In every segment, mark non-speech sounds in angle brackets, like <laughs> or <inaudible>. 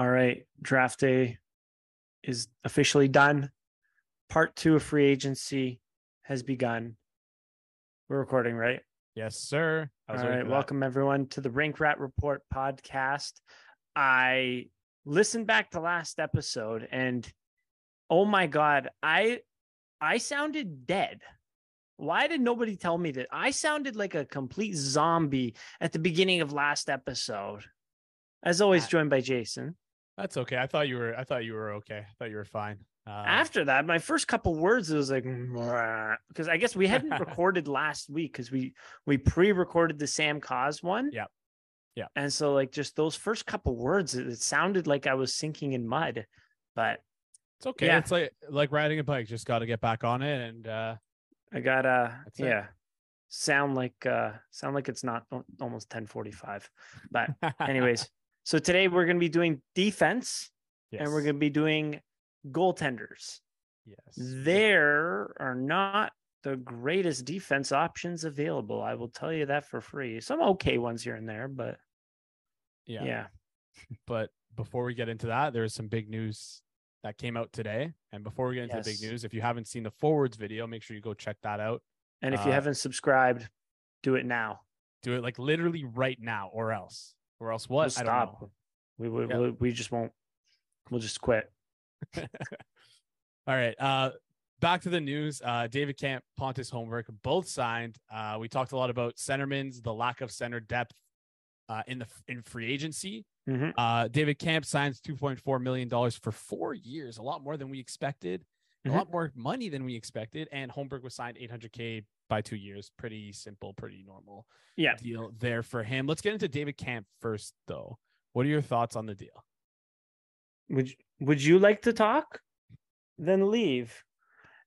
All right, draft day is officially done. Part two of free agency has begun. We're recording, right? Yes, sir. Waiting right, welcome everyone to the Rink Rat Report podcast. I listened back to last episode and oh my god, I I sounded dead. Why did nobody tell me that? I sounded like a complete zombie at the beginning of last episode. As always, joined by Jason. That's okay. I thought you were. I thought you were okay. I thought you were fine. Um, After that, my first couple words it was like because I guess we hadn't <laughs> recorded last week because we we pre-recorded the Sam Cos one. Yeah, yeah. And so like just those first couple words, it, it sounded like I was sinking in mud. But it's okay. yeah. It's like like riding a bike. Just got to get back on it. And uh, I gotta That's it. yeah. Sound like uh sound like it's not almost 1045. But <laughs> anyways, so today we're gonna be doing defense yes. and we're gonna be doing goaltenders. yes. there are not the greatest defense options available. I will tell you that for free. Some okay ones here and there, but yeah. yeah. <laughs> But before we get into that, there's some big news that came out today. And before we get into the big news, if you haven't seen the forwards video, make sure you go check that out. And if you Uh, haven't subscribed, do it now. Do it like literally right now, or else, or else what? We'll I don't stop. We, we, Yeah. we we just won't. We'll just quit. <laughs> All right. Uh back to the news. Uh David Kampf, Pontus Holmberg, both signed. Uh we talked a lot about centermen's, the lack of center depth uh in the in free agency. Mhm. Uh David Kampf signs 2.4 million dollars for 4 years, a lot more than we expected. Mhm. A lot more money than we expected and Holmberg was signed 800k by 2 years. Pretty simple, pretty normal Yeah. deal there for him. Let's get into David Kampf first though. What are your thoughts on the deal? Would Would you like to talk? Then leave.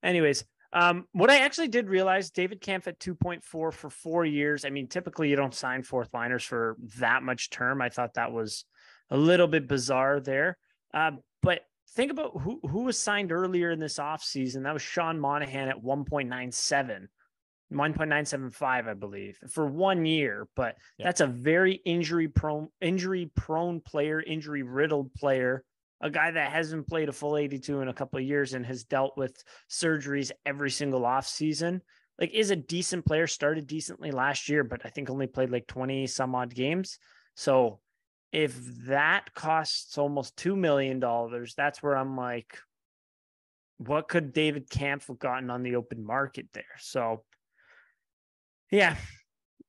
Anyways, um, what I actually did realize, David Kampf at two point four for four years. I mean, typically you don't sign fourth liners for that much term. I thought that was a little bit bizarre there. Uh, but think about who who was signed earlier in this offseason. That was Sean Monahan at 1.97. 1.975, I believe, for one year. But Yeah. that's a very injury prone, injury prone player, injury riddled player, a guy that hasn't played a full 82 in a couple of years and has dealt with surgeries every single offseason. Like, is a decent player, started decently last year, but I think only played like 20 some odd games. So if that costs almost $2 million, that's where I'm like, what could David Kampf have gotten on the open market there? So, yeah,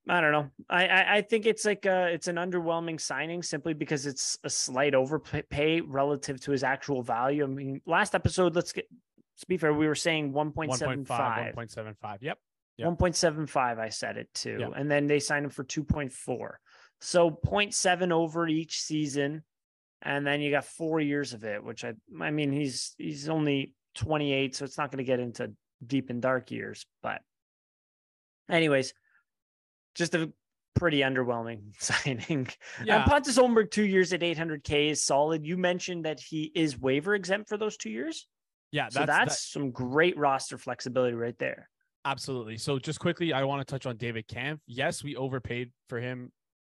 I don't know. I, I I think it's like a it's an underwhelming signing simply because it's a slight overpay relative to his actual value. I mean, last episode, let's get let's be fair, we were saying 1.75. 1.5, 1.75. Yep. Yeah. 1.75 I said it too. Yeah. And then they signed him for 2.4. So 0.7 over each season and then you got 4 years of it, which I I mean he's he's only 28 so it's not going to get into deep and dark years, but anyways, just a pretty underwhelming <laughs> signing. Yeah. And Pontus Holmberg 2 years at 800k is solid. You mentioned that he is waiver exempt for those 2 years. Yeah, So that's, that's, that- some great roster flexibility right there. absolutely. So just quickly, I want to touch on David Kampf. Yes, we overpaid for him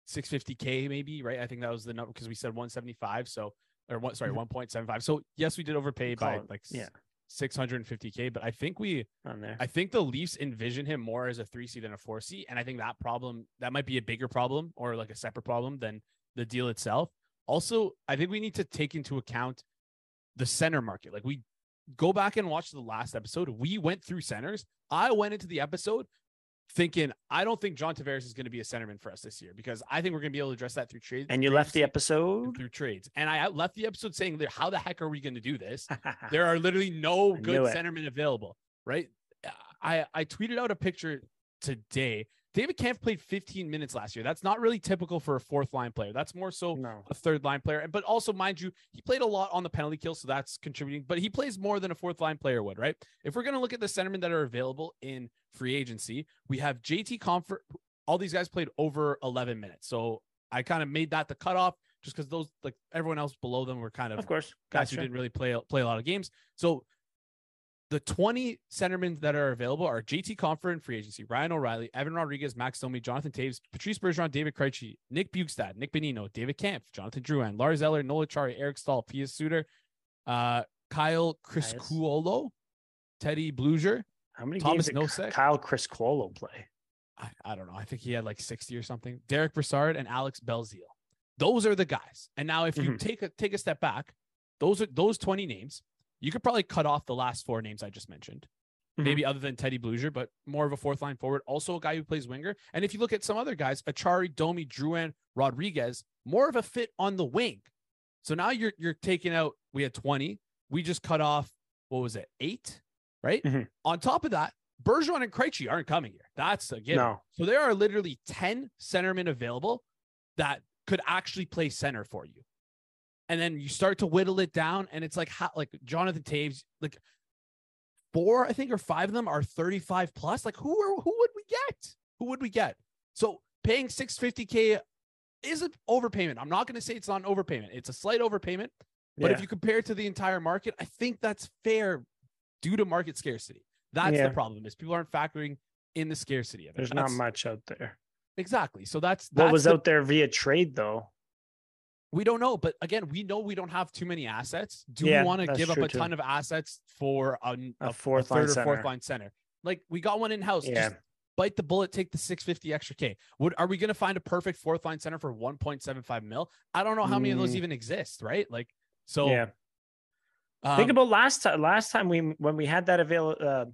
650k maybe, right? I think that was the number because we said 175. So or one sorry, Mhm. 1.75. So yes, we did overpay by it- like yeah. 650k, but I think we on there. I think the Leafs envision him more as a three C than a four C, and I think that problem that might be a bigger problem or like a separate problem than the deal itself. Also, I think we need to take into account the center market. Like we go back and watch the last episode. We went through centers. I went into the episode thinking I don't think John Tavares is going to be a centerman for us this year because I think we're going to be able to address that through trades. and you left the episode. through trades, and I left the episode saying, "How the heck are we going to do this?" <laughs> there are literally no good centermen available, right? I I tweeted out a picture today. David Kampf played 15 minutes last year. That's not really typical for a fourth line player. That's more so no. a third line player. But also, mind you, he played a lot on the penalty kill, so that's contributing. But he plays more than a fourth line player would, right? If we're gonna look at the centermen that are available in free agency, we have JT Compher. All these guys played over 11 minutes, so I kind of made that the cutoff just because those like everyone else below them were kind of Of course. guys Gotcha. who didn't really play play a lot of games. So the 20 centermen that are available are JT Compher in free agency, Ryan O'Reilly, Evan Rodrigues, Max Domi, Jonathan Toews, Patrice Bergeron, David Krejci, Nick Bjugstad, Nick Bonino, David Kampf, Jonathan Drouin, Lars Eller, Noel Acciari, Eric Staal, Pius Suter, uh, Kyle Criscuolo, Teddy Blueger, How many Thomas games did Nosek? Kyle Criscuolo play? I, I don't know. I think he had like 60 or something. Derek Brassard and Alex Belzile. Those are the guys. And now if you Mhm. take a take a step back, those are those 20 names. You could probably cut off the last four names I just mentioned. Mhm. Maybe other than Teddy Blueger, but more of a fourth line forward. Also a guy who plays winger. And if you look at some other guys, Acciari, Domi, Drouin, Rodrigues, more of a fit on the wing. So now you're you're taking out, we had 20. We just cut off, what was it, eight? Right? Mhm. On top of that, Bergeron and Krejci aren't coming here. That's a given. No. So there are literally 10 centermen available that could actually play center for you. And then you start to whittle it down, and it's like how like Jonathan Toews, like four, I think, or five of them are 35 plus. Like who are who would we get? Who would we get? So paying 650k is an overpayment. I'm not going to say it's not an overpayment. It's a slight overpayment. But if you compare it to the entire market, I think that's fair due to market scarcity. That's Yeah. the problem is people aren't factoring in the scarcity of it. There's not much out there. Exactly. So that's, What was the- out there via trade though? We don't know, but again, we know we don't have too many assets. Do Yeah, we want to give up a too. ton of assets for a, A a, fourth a line third or fourth center. line center? Like we got one in house. Yeah. Just bite the bullet, take the 650 extra K. Would are we going to find a perfect fourth line center for 1.75 mil? I don't know how many of those Mm. even exist, right? Like so yeah. um, Think about last time. Last time we when we had that avail uh,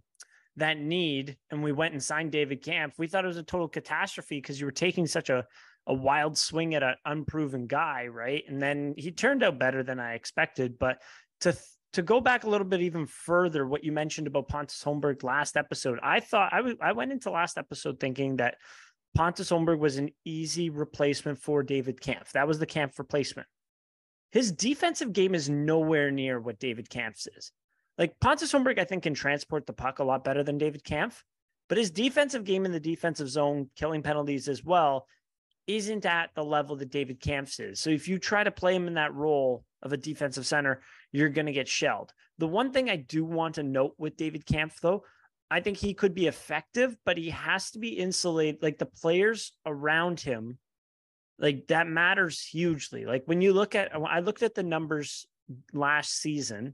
that need, and we went and signed David Kampf. We thought it was a total catastrophe because you were taking such a a wild swing at an unproven guy, right? And then he turned out better than I expected. But to th- to go back a little bit even further, what you mentioned about Pontus Holmberg last episode, I thought I w- I went into last episode thinking that Pontus Holmberg was an easy replacement for David Kampf. That was the Kampf replacement. His defensive game is nowhere near what David Kampf's is. Like Pontus Holmberg, I think can transport the puck a lot better than David Kampf, but his defensive game in the defensive zone, killing penalties as well, isn't at the level that David Kampf's is. So if you try to play him in that role of a defensive center, you're going to get shelled. The one thing I do want to note with David Kampf, though, I think he could be effective, but he has to be insulated. Like the players around him, like that matters hugely. Like when you look at, I looked at the numbers last season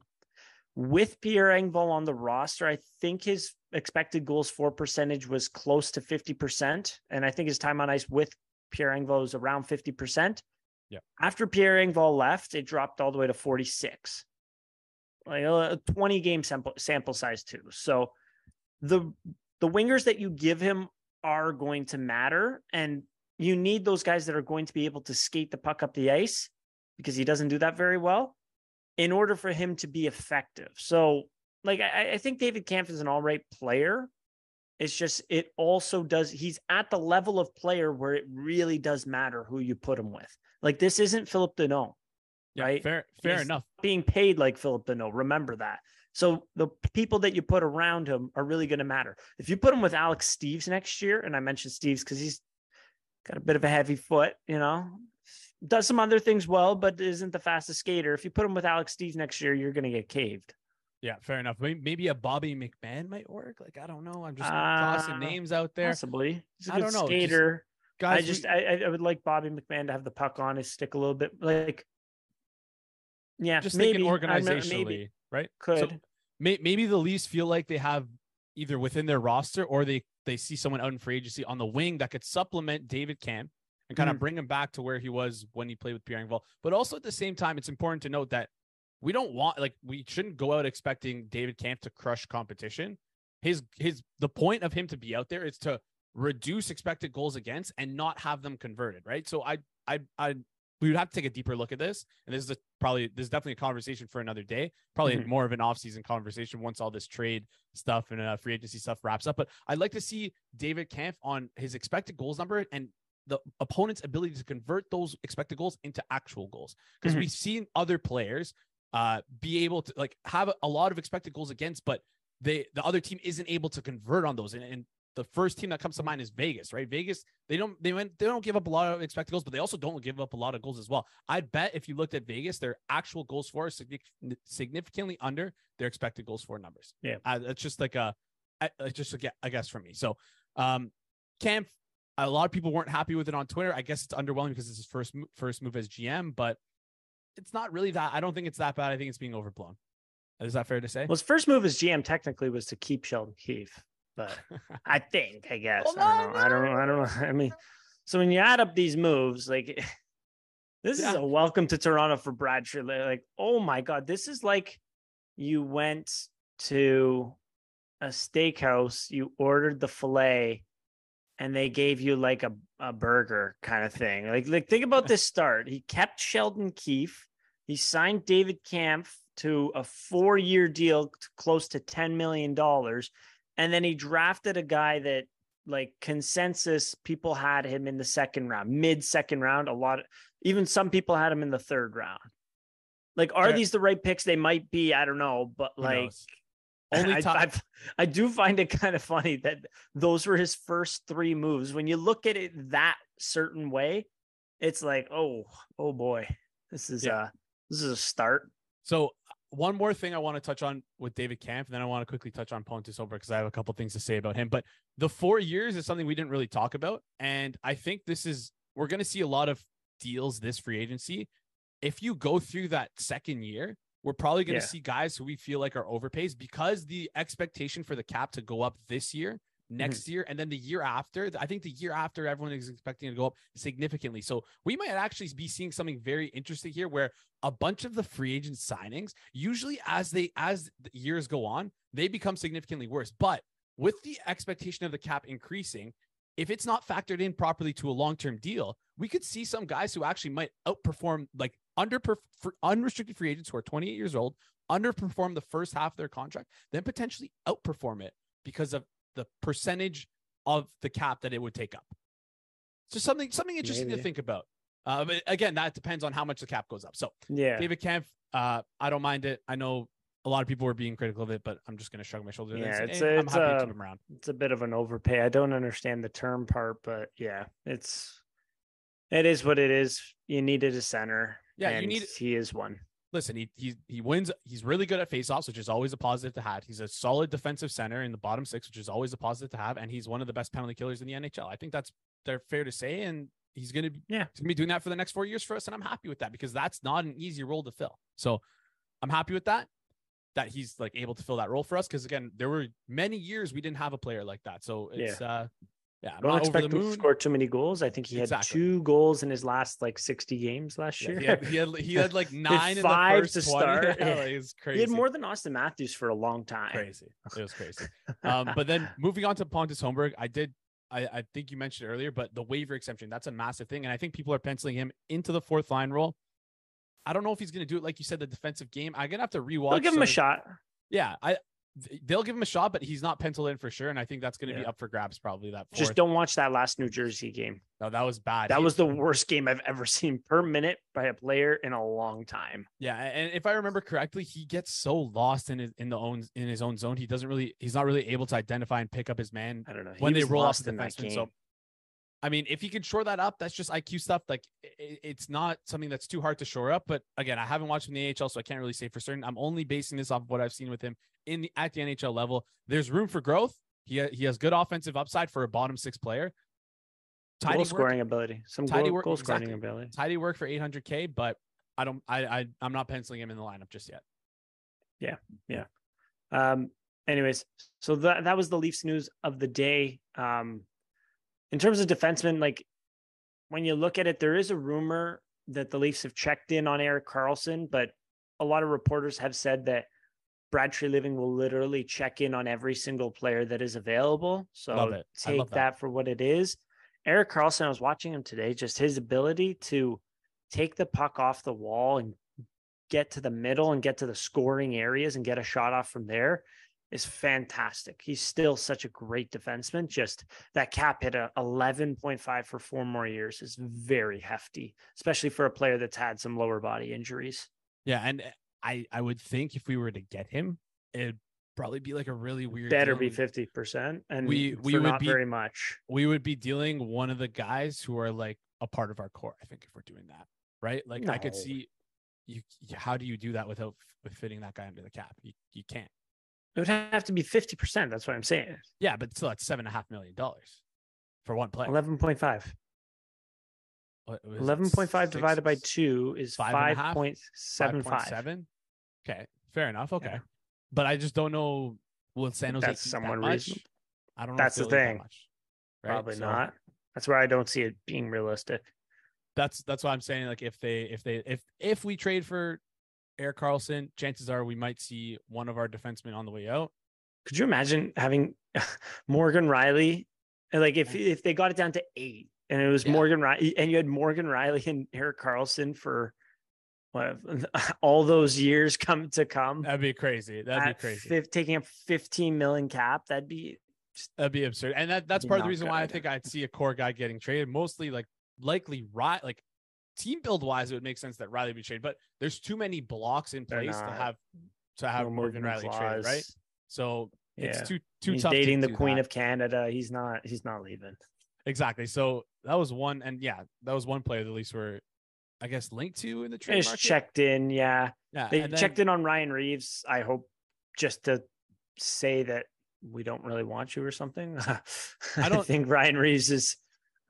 with Pierre Engvall on the roster. I think his expected goals for percentage was close to 50%. And I think his time on ice with Pierre Engvall was around 50%. Yeah. After Pierre Engvall left, it dropped all the way to 46. Like uh, a 20 game sample sample size too. So the the wingers that you give him are going to matter and you need those guys that are going to be able to skate the puck up the ice because he doesn't do that very well in order for him to be effective. So like I, I think David Kampf is an all right player. It's just it also does he's at the level of player where it really does matter who you put him with. Like this isn't Phillip Danault yeah, right? fair fair He's enough. being paid like Phillip Danault. Remember that. So the people that you put around him are really going to matter. If you put him with Alex Steeves next year, and I mentioned Steeves because he's got a bit of a heavy foot, you know, does some other things well, but isn't the fastest skater. If you put him with Alex Steeves next year, you're going to get caved. Yeah, fair enough. Maybe, a Bobby McMann might work. Like I don't know. I'm just Uh, tossing names out there. Possibly, he's a I good don't know, just- skater. Guys, I just, I, I- I would like Bobby McMann to have the puck on his stick a little bit, like, yeah, just maybe thinking I don't know, organizationally, maybe right? could. So may, maybe the Leafs feel like they have either within their roster or they they see someone out in free agency on the wing that could supplement David Kampf and kind of Mhm. bring him back to where he was when he played with Pierre Engvall. But also at the same time, it's important to note that we don't want like we shouldn't go out expecting David Kampf to crush competition. His his the point of him to be out there is to reduce expected goals against and not have them converted, right? So I I I we would have to take a deeper look at this. And this is a, probably this is definitely a conversation for another day. Probably Mhm. more of an off-season conversation once all this trade stuff and uh, free agency stuff wraps up. But I'd like to see David Kampf on his expected goals number and the opponent's ability to convert those expected goals into actual goals because Mhm. we've seen other players uh, be able to like have a, lot of expected goals against, but they the other team isn't able to convert on those. And, and the first team that comes to mind is Vegas, right? Vegas, they don't they went they don't give up a lot of expected goals, but they also don't give up a lot of goals as well. I'd bet if you looked at Vegas, their actual goals for is significantly under their expected goals for numbers. Yeah, uh, it's just like a, a just a, I guess for me. So, um, Kampf, a lot of people weren't happy with it on Twitter. I guess it's underwhelming because it's his first first move as GM, but it's not really that. I don't think it's that bad. I think it's being overblown. Is that fair to say? Well, his first move as GM technically was to keep Sheldon Keefe but <laughs> I think, I guess, well, I don't know. I don't know. I don't know. <laughs> I mean, so when you add up these moves, like <laughs> this yeah. is a welcome to Toronto for Bradford. Like, oh my God, this is like you went to a steakhouse, you ordered the filet, and they gave you like a, a burger kind of thing. Like, like think about this start. He kept Sheldon Keefe. He signed David Kampf to a four year deal close to $10 million and then he drafted a guy that like consensus people had him in the second round, mid second round. A lot of even some people had him in the third round. Like, are these the right picks? They might be. I don't know, but like, only I, I do find it kind of funny that those were his first three moves. When you look at it that certain way, it's like, oh, oh boy, this is yeah. uh this is a start. So one more thing I want to touch on with David Kampf, and then I want to quickly touch on Pontus Over because I have a couple things to say about him. But the four years is something we didn't really talk about, and I think this is we're going to see a lot of deals this free agency. If you go through that second year, we're probably going to yeah. see guys who we feel like are overpays because the expectation for the cap to go up this year next mm-hmm. year and then the year after i think the year after everyone is expecting to go up significantly so we might actually be seeing something very interesting here where a bunch of the free agent signings usually as they as the years go on they become significantly worse but with the expectation of the cap increasing if it's not factored in properly to a long-term deal we could see some guys who actually might outperform like under unrestricted free agents who are 28 years old underperform the first half of their contract then potentially outperform it because of the percentage of the cap that it would take up. So something something interesting Maybe. to think about. Uh, but again, that depends on how much the cap goes up. So yeah, David Kampf, uh, I don't mind it. I know a lot of people were being critical of it, but I'm just going to shrug my shoulders. Yeah, it's, a, it's, a, it's a bit of an overpay. I don't understand the term part, but yeah, it's it is what it is. You needed a center. Yeah, you need. He is one listen, he he he wins. He's really good at faceoffs, which is always a positive to have. He's a solid defensive center in the bottom six, which is always a positive to have. And he's one of the best penalty killers in the NHL. I think that's they're fair to say. And he's gonna be yeah, he's gonna be doing that for the next four years for us. And I'm happy with that because that's not an easy role to fill. So I'm happy with that. That he's like able to fill that role for us. Cause again, there were many years we didn't have a player like that. So it's yeah. uh yeah, I'm don't expect him to score too many goals. I think he had exactly. two goals in his last like 60 games last year. Yeah, he, had, he, had, he had like <laughs> nine five to 20. <laughs> start. Yeah, like, it's crazy. He had more than Auston Matthews for a long time. Crazy. It was crazy. <laughs> um, but then moving on to Pontus Holmberg, I did. I, I think you mentioned earlier, but the waiver exemption, that's a massive thing. And I think people are penciling him into the fourth line role. I don't know if he's going to do it like you said, the defensive game. I'm gonna have to rewatch. I'll give him a shot. Yeah, I they'll give him a shot, but he's not penciled in for sure. And I think that's going to yeah. be up for grabs probably that. Fourth. Just don't watch that last New Jersey game. No, that was bad. That he, was the worst game I've ever <laughs> seen per minute by a player in a long time. Yeah, and if I remember correctly, he gets so lost in his in the own in his own zone. He doesn't really he's not really able to identify and pick up his man. I don't know when they roll off the defenseman. So I mean, if he can shore that up, that's just IQ stuff. Like it, it's not something that's too hard to shore up. But again, I haven't watched him in the AHL, so I can't really say for certain. I'm only basing this off of what I've seen with him in the at the NHL level. There's room for growth. He he has good offensive upside for a bottom six player. Tidy goal scoring work, ability, some tidy goal, work, goal scoring exactly. ability. Tidy work for 800k, but I don't. I I I'm not penciling him in the lineup just yet. Yeah, yeah. Um. Anyways, so that that was the Leafs news of the day. Um in terms of defensemen, like when you look at it, there is a rumor that the Leafs have checked in on Erik Karlsson, but a lot of reporters have said that Brad Treliving will literally check in on every single player that is available. So take that. that for what it is. Erik Karlsson, I was watching him today, just his ability to take the puck off the wall and get to the middle and get to the scoring areas and get a shot off from there is fantastic. He's still such a great defenseman. Just that cap hit a 11.5 for four more years is very hefty, especially for a player that's had some lower body injuries. Yeah, and eh, I I would think if we were to get him, it'd probably be like a really weird. Better deal. be fifty percent, and We- we would not be- very much. we would be dealing one of the guys who are like a part of our core. I think if we're doing that, right? Like I could see you. How do you do that without with fitting that guy under the cap? You you can't. It would have to be fifty percent. That's what I'm saying. Yeah, but still, that's seven and a half million dollars for one player. Eleven point five. What was it, Eleven point five six- divided by two is five and five half? point seven five. 5.7? Okay, fair enough. Okay, Yeah. but I just don't know. Will San Jose That's somewhat that reasonable. I don't know. That's the thing. much, right? Probably So not. That's where I don't see it being realistic. That's that's why I'm saying. Like if they if they if if we trade for Erik Karlsson, chances are we might see one of our defensemen on the way out. Could you imagine having <laughs> Morgan Rielly? Like if if they got it down to eight and it was Yeah. Morgan Rielly and you had Morgan Rielly and Erik Karlsson for what <laughs> all those years come to come. That'd be crazy. That'd be crazy. fif- taking a 15 million cap, that'd be That'd be absurd. And that that's part of the reason why I think I'd see a core guy getting traded. Mostly like likely right like team build wise, it would make sense that Rielly would be traded. But there's too many blocks in place to have to have no Morgan Rielly traded, right? So Yeah. it's too too He's tough. to dating the do Queen that. of Canada. He's not he's not leaving. Exactly. So that was one, and yeah, that was one player the Leafs were, I guess, linked to in the trade Just market. checked in, yeah. Yeah, They and checked then- in on Ryan Reaves. I hope just to say that we don't really want you or something. <laughs> I don't- think Ryan Reaves is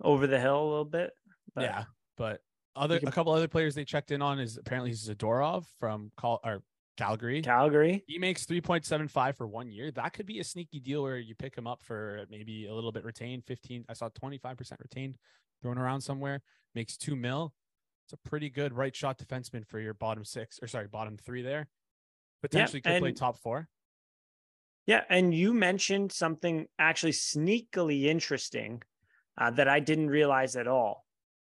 over the hill a little bit. But yeah, but other can- a couple other players they checked in on is apparently Zadorov from Cal or Calgary. Calgary. he makes three point seven five for one year. That could be a sneaky deal where you pick him up for maybe a little bit retained. Fifteen, I saw twenty five percent retained thrown around somewhere. Makes two mil. It's a pretty good right shot defenseman for your bottom six or sorry bottom three there. Potentially could play top four. Yeah, and you mentioned something actually sneakily interesting uh, that I didn't realize at all.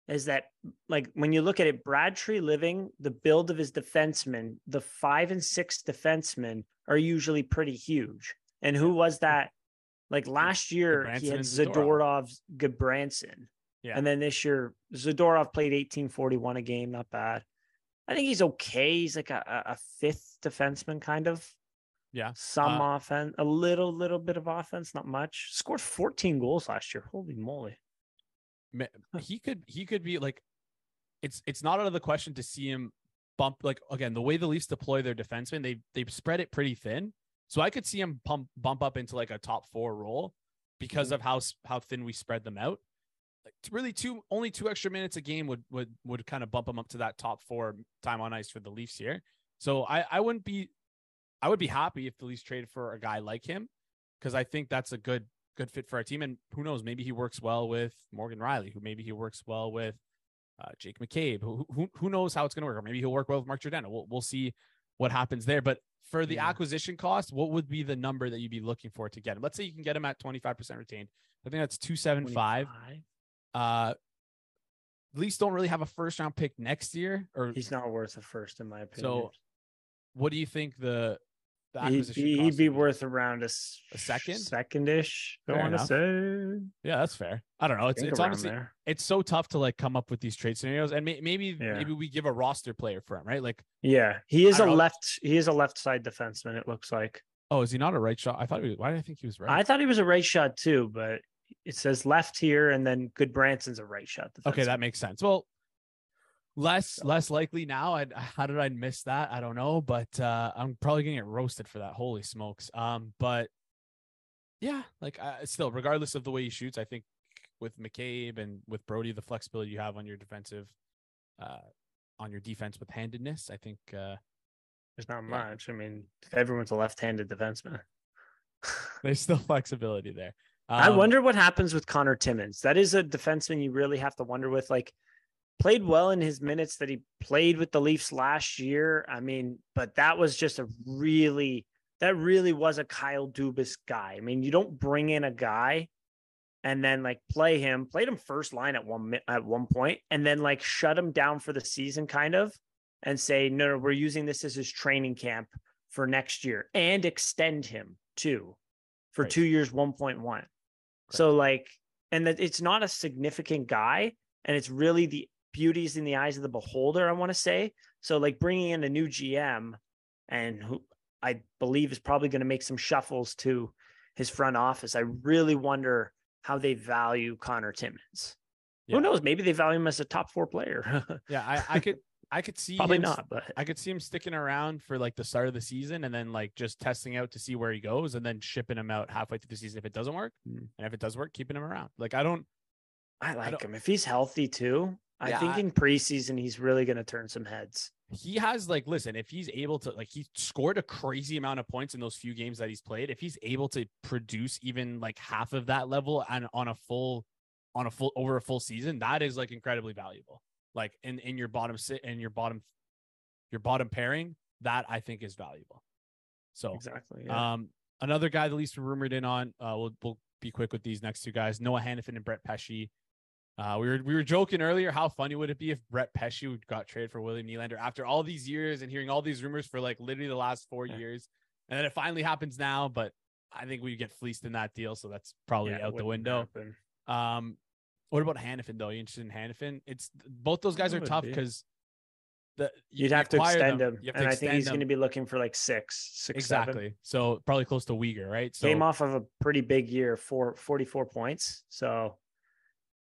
Is that like when you look at it, Brad Treliving the build of his defensemen, the five and six defensemen are usually pretty huge. And who was that? Like last year, he had Zadorov. Gudbranson. Yeah. And then this year, Zadorov played 1841 a game, not bad. I think he's okay. He's like a, a a fifth defenseman, kind of Yeah. some Uh, offense, a little, little bit of offense, not much. Scored 14 goals last year. Holy moly. He could he could be like it's it's not out of the question to see him bump like again the way the Leafs deploy their defensemen they they spread it pretty thin. So I could see him pump bump up into like a top four role because Mhm. of how how thin we spread them out. Like really two only two extra minutes a game would would would kind of bump him up to that top four time on ice for the Leafs here. So I I wouldn't be I would be happy if the Leafs traded for a guy like him because I think that's a good good fit for our team. And who knows, maybe he works well with Morgan Rielly, who maybe he works well with uh, Jake McCabe. Who, who who knows how it's going to work? Or maybe he'll work well with Mark Giordano. We'll we'll see what happens there. But for the Yeah. acquisition cost, what would be the number that you'd be looking for to get him? Let's say you can get him at twenty five percent retained. I think that's two seven five. 25. Uh, Leafs don't really have a first round pick next year. Or He's not worth a first, in my opinion. so, what do you think the the he'd be, he'd be worth around a second? secondish. I Fair want to say. Yeah, that's fair. I don't know. It's it's honestly there. it's so tough to like come up with these trade scenarios, and may, maybe Yeah. maybe we give a roster player for him, right? Like, Yeah, he is a know. left. He is a left side defenseman. It looks like. oh, is he not a right shot? I thought he was. Why did I think he was right? I thought he was a right shot too, but it says left here, and then Gudbranson's a right shot. okay, that makes sense. Well, less less likely now. I <laughs> how did I miss that? I don't know, but uh, I'm probably gonna get roasted for that. Holy smokes! Um, but yeah, like uh, still, regardless of the way he shoots, I think with McCabe and with Brodie, the flexibility you have on your defensive, uh, on your defense with handedness, I think. uh There's not Yeah. much. I mean, everyone's a left-handed defenseman. <laughs> There's still flexibility there. I Um, wonder what happens with Connor Timmins. That is a defenseman you really have to wonder with. Like, played well in his minutes that he played with the Leafs last year. I mean, but that was just a really, that really was a Kyle Dubas guy. I mean, you don't bring in a guy and then like play him, played him first line at one at one point, and then like shut him down for the season, kind of, and say, no, no, we're using this as his training camp for next year and extend him too for Right. two years, 1.1. So like, and that it's not a significant guy, and it's really the beauties in the eyes of the beholder. I want to say so, like bringing in a new GM, and who I believe is probably going to make some shuffles to his front office. I really wonder how they value Connor Timmins. Yeah. Who knows? Maybe they value him as a top four player. <laughs> Yeah, I, I could I could see probably him not, but I could see him sticking around for like the start of the season and then like just testing out to see where he goes and then shipping him out halfway through the season if it doesn't work. Mm. And if it does work, keeping him around. Like I don't I like don't- him. If he's healthy too, I Yeah, think I- in preseason he's really going to turn some heads. he has like listen, if he's able to like he scored a crazy amount of points in those few games that he's played, if he's able to produce even like half of that level and on a full on a full over a full season, that is like incredibly valuable. Like in in your bottom sit in your bottom your bottom pairing, that I think is valuable. So Exactly. Yeah. Um, another guy the least rumored in on. Uh, we'll we'll be quick with these next two guys: Noah Hanifin and Brett Pesce. Uh, we were we were joking earlier. How funny would it be if Brett Pesce got traded for William Nylander after all these years and hearing all these rumors for like literally the last four Yeah. years, and then it finally happens now. But I think we get fleeced in that deal, so that's probably Yeah, out the window. happen. Um, what about Hanifin though? Are you interested in Hanifin? It's both those guys I are tough be. because the you- You'd you have to extend them, him, to and I think he's them. going to be looking for like six, six, exactly. So probably close to Weegar, right? So Came off of a pretty big year, for 44 points. So,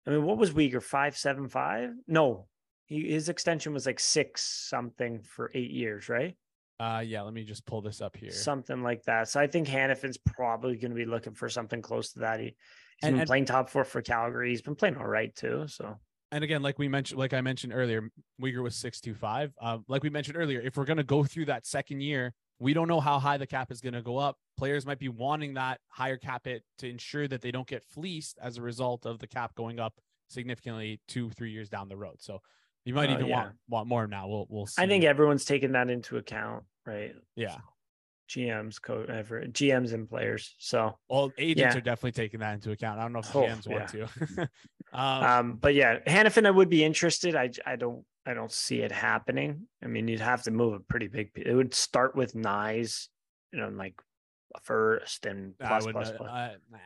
I mean, what was Weegar? Five, seven, five? No, he, his extension was like six something for eight years, right? Uh, yeah, let me just pull this up here. Something like that. So I think Hanifin's probably going to be looking for something close to that. He, he's And- been and- playing top four for Calgary. He's been playing all right too. So and again, like we mentioned, like I mentioned earlier, Weegar was six two five. Uh, like we mentioned earlier, if we're gonna go through that second year, we don't know how high the cap is gonna go up. Players might be wanting that higher cap hit to ensure that they don't get fleeced as a result of the cap going up significantly two, three years down the road. So you might Uh, even yeah. want want more now. We'll we'll see. I think everyone's taking that into account, right? yeah. GMs, co ever GMs and players. So Well, agents Yeah. are definitely taking that into account. I don't know if Oh, GMs want to. <laughs> um, um, but yeah, Hanifin, I would be interested. I I don't I don't see it happening. I mean, you'd have to move a pretty big. It would start with Nyes, you know, like first and plus would plus not- plus. uh, nah,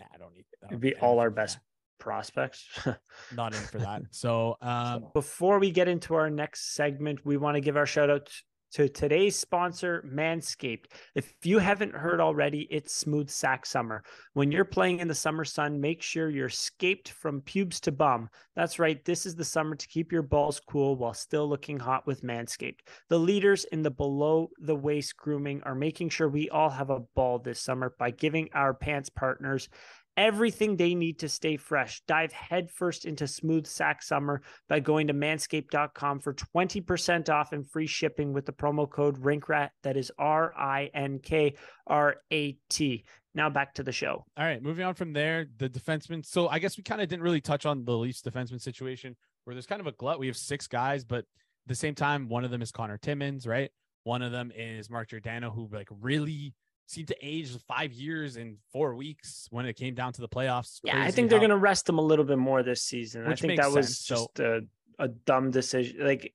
nah, I don't need. I It'd be all our best that. prospects. <laughs> Not in for that. So, um, So before we get into our next segment, we want to give our shout out to today's sponsor, Manscaped. If you haven't heard already, it's smooth sack summer. When you're playing in the summer sun, make sure you're scaped from pubes to bum. That's right, this is the summer to keep your balls cool while still looking hot with Manscaped. The leaders in the below the waist grooming are making sure we all have a ball this summer by giving our pants partners everything they need to stay fresh. Dive headfirst into smooth sack summer by going to manscaped.com for 20% off and free shipping with the promo code RINKRAT. That is R I N K R A T. Now back to the show. All right, moving on from there, the defenseman. So I guess we kind of didn't really touch on the Leafs defenseman situation where there's kind of a glut. We have six guys, but at the same time, one of them is Connor Timmins, right? One of them is Mark Giordano, who like really seemed to age five years in four weeks when it came down to the playoffs. Yeah, I think they're going to rest him a little bit more this season. I think that was sense. So- just a, a dumb decision. Like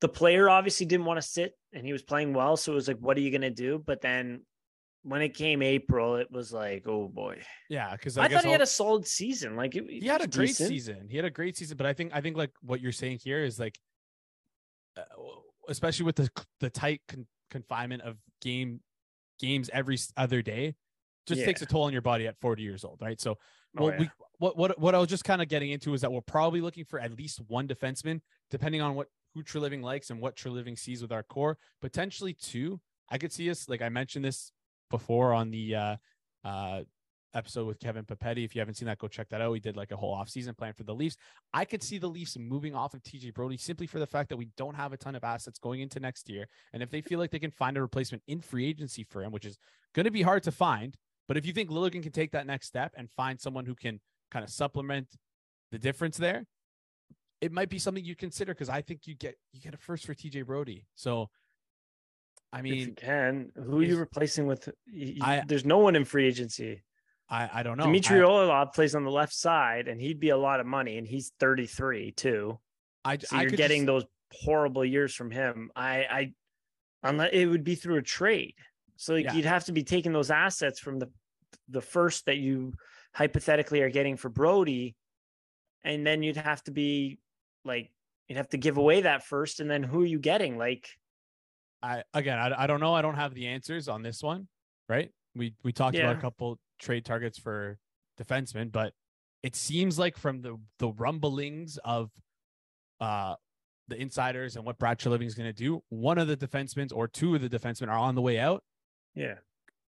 the player obviously didn't want to sit and he was playing well. So it was like, what are you going to do? But then when it came April, it was like, oh boy. Yeah, because I, I, thought he had a solid season. Like it, he had a great decent. season. He had a great season, but I think I think like what you're saying here is like, uh, especially with the the tight con- confinement of game games every other day, just takes a toll on your body at 40 years old, right? So, Oh, well, yeah. we what what what I was just kind of getting into is that we're probably looking for at least one defenseman, depending on what who Treliving likes and what Treliving sees with our core. Potentially two. I could see us like I mentioned this before on the uh uh episode with Kevin Papetti. If you haven't seen that, go check that out. We did like a whole offseason plan for the Leafs. I could see the Leafs moving off of TJ Brodie simply for the fact that we don't have a ton of assets going into next year. And if they feel like they can find a replacement in free agency for him, which is going to be hard to find, but if you think Liljegren can take that next step and find someone who can kind of supplement the difference there, it might be something you consider because I think you get you get a first for TJ Brodie. So I mean, if you can, who are you replacing with? y- y- I- there's no one in free agency. I, I don't know. Dmitry I- Orlov plays on the left side, and he'd be a lot of money, and he's 33 too. I, So I you're getting just- those horrible years from him. I, I, unless it would be through a trade. So like Yeah. you'd have to be taking those assets from the, the first that you hypothetically are getting for Brodie, and then you'd have to be like you'd have to give away that first, and then who are you getting? Like I again, I, I don't know. I don't have the answers on this one, right? We we talked Yeah. about a couple trade targets for defensemen, but it seems like from the the rumblings of uh the insiders and what Brad Treliving is going to do, one of the defensemen or two of the defensemen are on the way out. Yeah.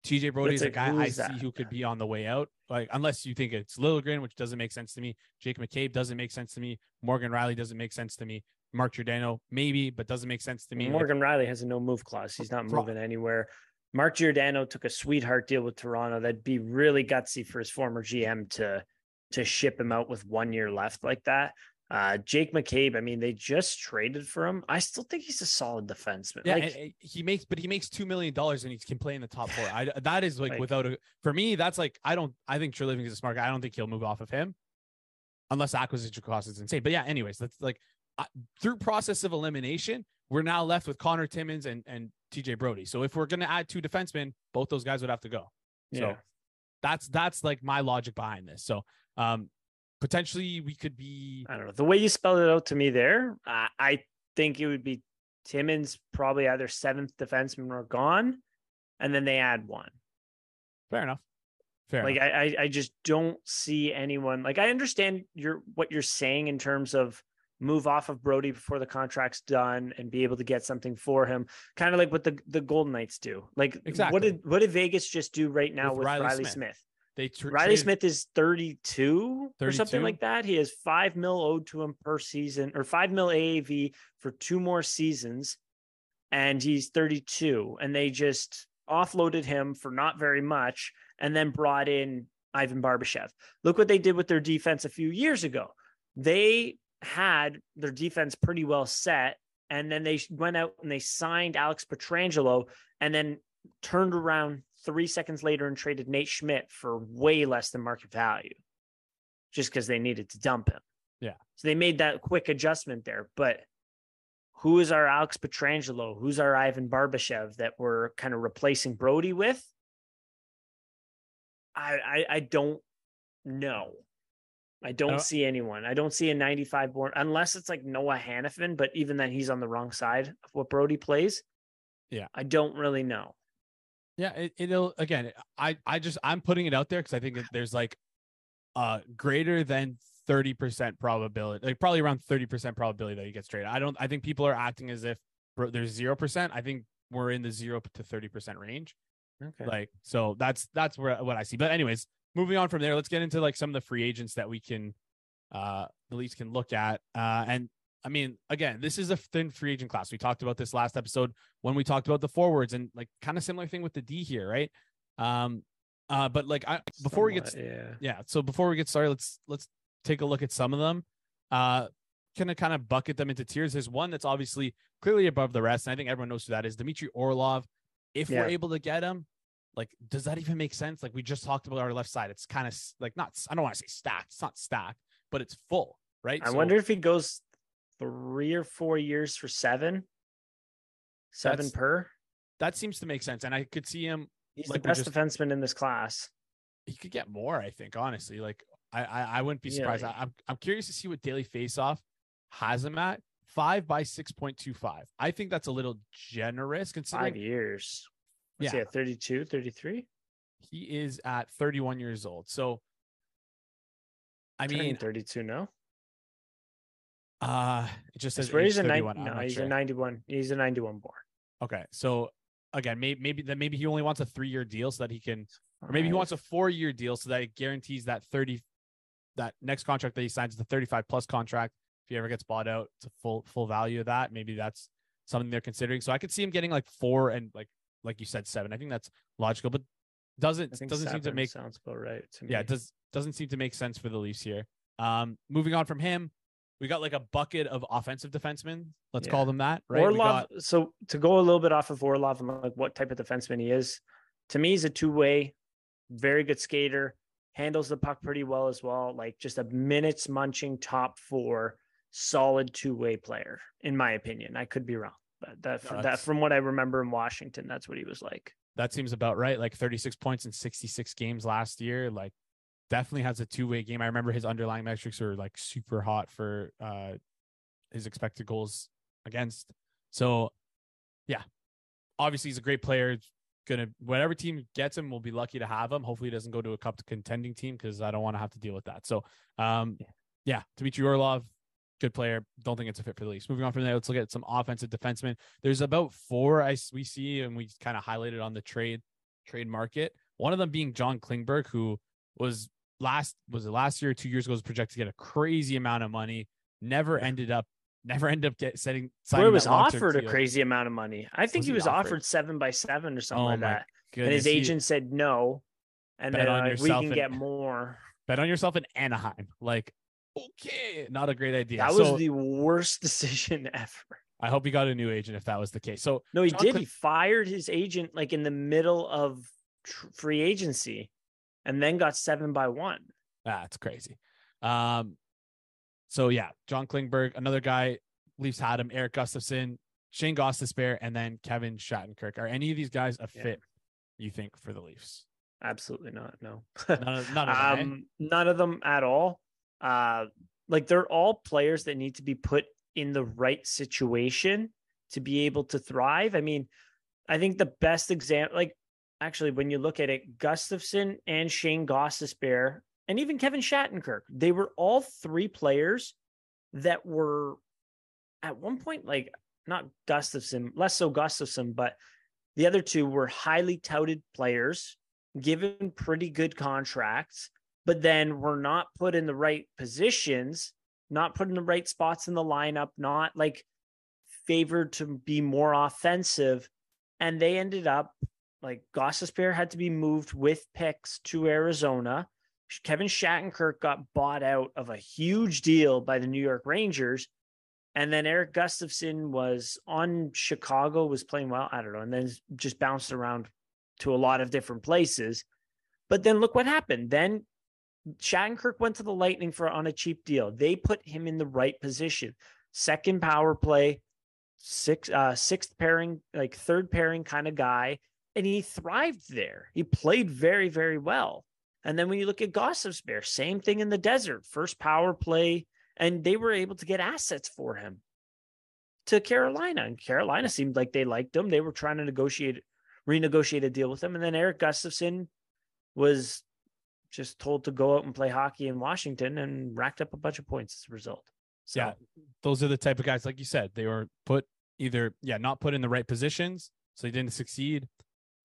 TJ Brodie is a guy I see who could be on the way out. Like unless you think it's Liljegren, which doesn't make sense to me. Jake McCabe doesn't make sense to me. Morgan Rielly doesn't make sense to me. Mark Giordano maybe, but doesn't make sense to me. Like, Morgan Rielly has a no move clause. He's not moving anywhere. Mark Giordano took a sweetheart deal with Toronto. That'd be really gutsy for his former GM to to ship him out with one year left like that. Uh, Jake McCabe, I mean, they just traded for him. I still think he's a solid defenseman. Yeah, like, and- and he makes, but he makes two million dollars and he can play in the top four. <laughs> I that is like, Like- without a for me, that's like I don't. I think Treliving is a smart guy. I don't think he'll move off of him unless acquisition cost is insane. But yeah, anyways, that's like uh, through process of elimination, we're now left with Connor Timmins and and TJ Brodie. So if we're gonna add two defensemen, both those guys would have to go. yeah. So that's that's like my logic behind this. So um potentially we could be I don't know. The way you spelled it out to me there, I I think it would be Timmins probably either seventh defenseman or gone, and then they add one. fair enough. Fair like enough. I, I I just don't see anyone like I understand your what you're saying in terms of move off of Brodie before the contract's done and be able to get something for him, kind of like what the the Golden Knights do. Like Exactly. what did what did Vegas just do right now With with, Riley Riley, Smith. Smith? they tr- Riley traded- Smith is 32, or something like that. He has five mil owed to him per season, or five mil AAV for two more seasons, and he's 32. And they just offloaded him for not very much, and then brought in Ivan Barbashev. Look what they did with their defense a few years ago. They had their defense pretty well set, and then they went out and they signed Alex Pietrangelo, and then turned around three seconds later and traded Nate Schmidt for way less than market value just because they needed to dump him. Yeah. So they made that quick adjustment there. But who is our Alex Pietrangelo? Who's our Ivan Barbashev that we're kind of replacing Brodie with? I I, I don't know. I don't don't- see anyone. I don't see a 95 born unless it's like Noah Hanifin, but even then he's on the wrong side of what Brodie plays. Yeah. I don't really know. Yeah, it, it'll again. I I just I'm putting it out there because I think that there's like uh greater than thirty percent probability, like probably around thirty percent probability that he gets traded. I don't. I think people are acting as if bro, there's zero percent. I think we're in the zero to thirty percent range. Okay. Like so, that's that's where what I see. But anyways, moving on from there, let's get into like some of the free agents that we can uh the Leafs can look at. Uh and I mean, again, this is a thin free agent class. We talked about this last episode when we talked about the forwards and like kind of similar thing with the D here, right? Um uh but like I before we get yeah. yeah, so before we get started, let's let's take a look at some of them. Uh gonna kind of bucket them into tiers. There's one that's obviously clearly above the rest, and I think everyone knows who that is. Dmitry Orlov. If Yeah. we're able to get him, like, does that even make sense? Like we just talked about our left side. It's kind of like not I don't want to say stacked, it's not stacked, but it's full, right? I So wonder if he goes three or four years for seven, seven per. that seems to make sense. And I could see him He's like the best just- defenseman in this class. he could get more. I think honestly, like I I, I wouldn't be surprised. Really? I, am I'm curious to see what daily faceoff has him at five by six point two five. I think that's a little generous Five years. Yeah. he at 32, 33? he is at 31 years old. So I Turning mean, 32 no. uh, it just says he's a 31. 90, no, he's sure. a 91. He's a 91 born. Okay, so again, maybe maybe then maybe he only wants a three year deal so that he can, or maybe he wants a four year deal so that it guarantees that 30, that next contract that he signs is the 35 plus contract. If he ever gets bought out, it's a full full value of that. Maybe that's something they're considering. So I could see him getting like four and like like you said seven. I think that's logical, but doesn't doesn't seem to make sounds about right to me. yeah, does doesn't seem to make sense for the Leafs here. Um, moving on from him, we got like a bucket of offensive defensemen. Let's Yeah. call them that, right? Orlov. got- So to go a little bit off of Orlov and like what type of defenseman he is, to me, he's a two way, very good skater, handles the puck pretty well as well. Like just a minutes munching top four, solid two way player, in my opinion. I could be wrong, that, No, that from what I remember in Washington, that's what he was like. that seems about right. Like 36 points in 66 games last year. Like definitely has a two way game. I remember his underlying metrics were like super hot for uh his expected goals against. So yeah, obviously he's a great player. Gonna whatever team gets him we'll be lucky to have him. Hopefully he doesn't go to a cup contending team because I don't want to have to deal with that. So um yeah, yeah Dmitry Orlov, good player. Don't think it's a fit for the Leafs. Moving on from there, let's look at some offensive defensemen. There's about four I we see, and we kind of highlighted on the trade trade market. One of them being John Klingberg, who was last was it last year, two years ago, was projected to get a crazy amount of money. Never ended up never <laughs> end up get setting. Where was offered a crazy amount of money. I think was he was offered? offered? seven by seven or something oh like that. Goodness. And his agent he, said no, and then uh, we can get more. Bet on yourself in Anaheim. Like, okay, not a great idea. That so, was the worst <laughs> decision ever. I hope he got a new agent if that was the case. So no, he John did. he fired his agent like in the middle of tr- free agency, and then got seven by one. That's crazy. Um, so yeah, John Klingberg, another guy, Leafs had him, Erik Gustafsson, Shane Goss Gostisbehere, and then Kevin Shattenkirk. Are any of these guys a fit, yeah. you think, for the Leafs? Absolutely not. No. none, of, none, of them, <laughs> um, eh? none of them at all. Uh, like they're all players that need to be put in the right situation to be able to thrive. I mean, I think the best example, like actually, when you look at it, Gustafsson and Shane Gostisbehere and even Kevin Shattenkirk, they were all three players that were at one point like not Gustafsson, less so Gustafsson, but the other two were highly touted players, given pretty good contracts, but then we're not put in the right positions, not put in the right spots in the lineup, not like favored to be more offensive. And they ended up like Gostisbehere had to be moved with picks to Arizona. Kevin Shattenkirk got bought out of a huge deal by the New York Rangers. And then Erik Gustafsson was on Chicago, was playing well. I don't know. And then just bounced around to a lot of different places. But then look what happened. Then Shattenkirk went to the Lightning for on a cheap deal. They put him in the right position. Second power play, six uh sixth pairing, like third pairing kind of guy. And he thrived there. He played very, very well. And then when you look at Gostisbehere, same thing in the desert, first power play, and they were able to get assets for him to Carolina. And Carolina seemed like they liked him. They were trying to negotiate, renegotiate a deal with him. And then Erik Gustafsson was just told to go out and play hockey in Washington and racked up a bunch of points as a result. So, yeah, those are the type of guys, like you said, they were put either, yeah, not put in the right positions. So they didn't succeed.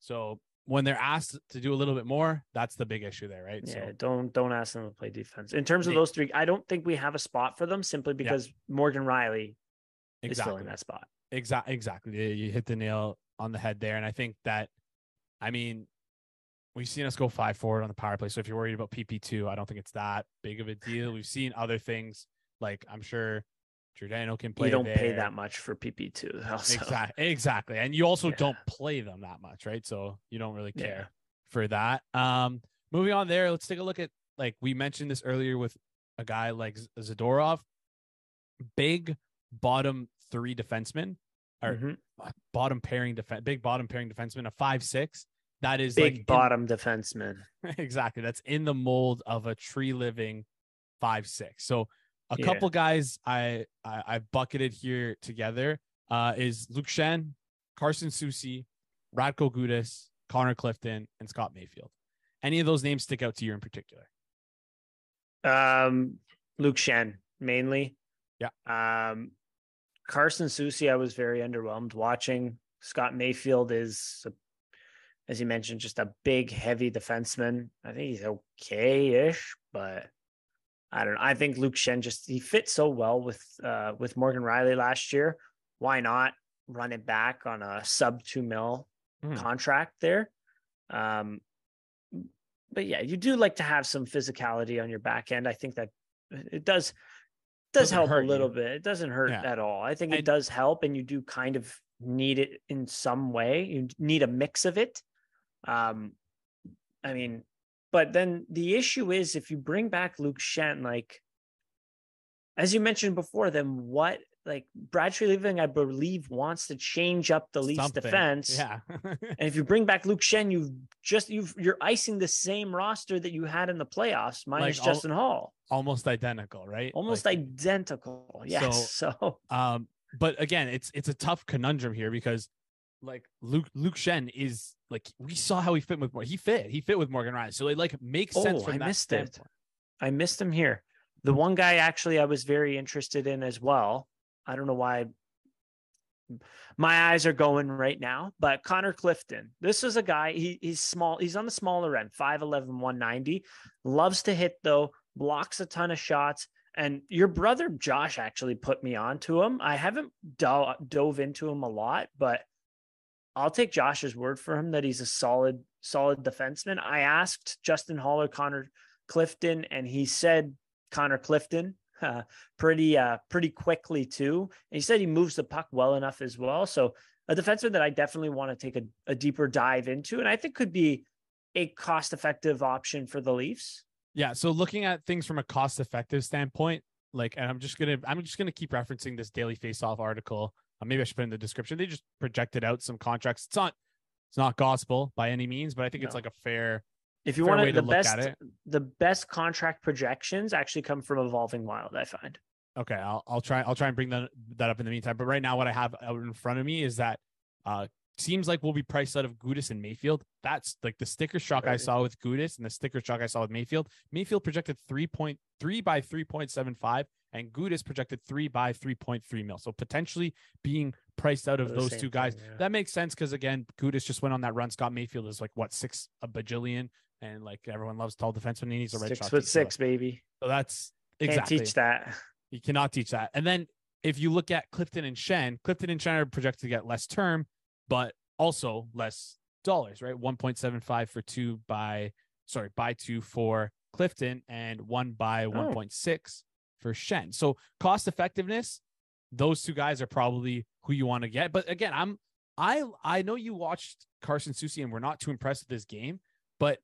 So when they're asked to do a little bit more, that's the big issue there, right? Yeah, so, don't don't ask them to play defense. In terms of those three, I don't think we have a spot for them simply because yeah. Morgan Rielly exactly. is filling that spot. Exactly, exactly. You hit the nail on the head there, and I think that, I mean, we've seen us go five forward on the power play. So if you're worried about PP two, I don't think it's that big of a deal. We've seen other things like I'm sure Giordano can play. You don't there. pay that much for PP two. Exactly, exactly, and you also yeah. don't play them that much, right? So you don't really care yeah. for that. Um, moving on there, let's take a look at like we mentioned this earlier with a guy like Zadorov, big bottom three defenseman or mm-hmm. bottom pairing defense, big bottom pairing defenseman, a five six. That is big like bottom in, defenseman. <laughs> exactly. That's in the mold of a Treliving five six. So a yeah. couple guys I, I I bucketed here together uh, is Luke Schenn, Carson Soucy, Radko Gudas, Connor Clifton, and Scott Mayfield. Any of those names stick out to you in particular? Um, Luke Schenn mainly. Yeah. Um, Carson Soucy, I was very underwhelmed watching. Scott Mayfield is, a, as you mentioned, just a big, heavy defenseman. I think he's okay-ish, but I don't know. I think Luke Schenn just he fit so well with uh with Morgan Rielly last year. Why not run it back on a sub two mil mm. contract there? Um but yeah, you do like to have some physicality on your back end. I think that it does does help a little you. bit. It doesn't hurt yeah. at all. I think it I, does help and you do kind of need it in some way. You need a mix of it. Um I mean, but then the issue is if you bring back Luke Schenn, like as you mentioned before, then what like Brad Treliving, I believe, wants to change up the Leafs defense. Yeah. and if you bring back Luke Schenn, you've just you've you're icing the same roster that you had in the playoffs, minus like Justin al- Holl. Almost identical, right? Almost like, identical. <laughs> Yes. So, so um, but again, it's it's a tough conundrum here because like Luke Luke Schenn is like we saw how he fit with he fit he fit with Morgan Rielly, so it like makes oh, sense Oh, from I that missed standpoint. it. I missed him here. The one guy actually I was very interested in as well. I don't know why my eyes are going right now, but Connor Clifton. This is a guy, he, he's small, he's on the smaller end, 5'11, 190. Loves to hit though, blocks a ton of shots. And your brother Josh actually put me onto him. I haven't do- dove into him a lot, but I'll take Josh's word for him that he's a solid, solid defenseman. I asked Justin Holler, Connor Clifton, and he said Connor Clifton <laughs> uh, pretty, uh, pretty quickly too. And he said he moves the puck well enough as well. So a defenseman that I definitely want to take a, a deeper dive into, and I think could be a cost-effective option for the Leafs. Yeah. So looking at things from a cost effective standpoint, like, and I'm just gonna I'm just gonna keep referencing this Daily Faceoff article. Uh, maybe I should put in the description. They just projected out some contracts. It's not it's not gospel by any means, but I think it's like a fair If you Fair want to, the look at best, it. the best contract projections actually come from Evolving Wild. I find. Okay, I'll I'll try I'll try and bring that that up in the meantime. But right now, what I have out in front of me is that uh seems like we'll be priced out of Gudas and Mayfield. That's like the sticker shock I saw with Gudas and the sticker shock I saw with Mayfield. Mayfield projected three point three by three point seven five, and Gudas projected three by three point three mil. So potentially being priced out of those two guys. thing, yeah. That makes sense because again, Gudas just went on that run. Scott Mayfield is like what six a bajillion, and like everyone loves tall defensemen. He needs a red Six shot foot team. So- six, baby. So that's Can't exactly teach that. you cannot teach that. And then if you look at Clifton and Schenn, Clifton and Schenn are projected to get less term, but also less dollars, right? 1.75 for two by, sorry, by two for Clifton and one by 1.6 for Schenn. So cost effectiveness, those two guys are probably who you want to get. But again, I'm, I, I know you watched Carson Soucy and we're not too impressed with this game, but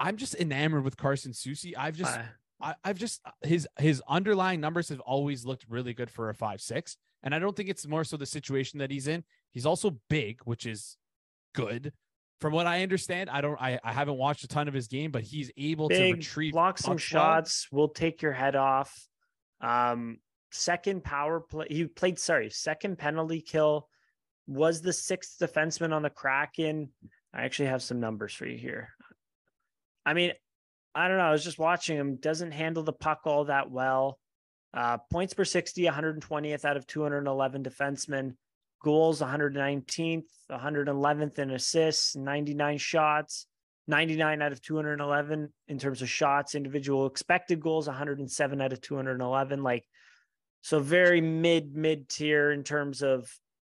I'm just enamored with Carson Soucy. I've just, Uh, I, I've just his his underlying numbers have always looked really good for a five six, and I don't think it's more so the situation that he's in. He's also big, which is good. From what I understand, I don't I, I haven't watched a ton of his game, but he's able to retrieve block some shots. Will take your head off. Um, second power play. He played. Sorry, second penalty kill. Was the sixth defenseman on the Kraken. I actually have some numbers for you here. I mean, I don't know. I was just watching him. Doesn't handle the puck all that well. Uh, points per 60, 120th out of 211 defensemen. Goals, 119th, 111th in assists, 99 shots, 99 out of 211 in terms of shots. Individual expected goals, 107 out of 211. Like, so very mid, mid tier in terms of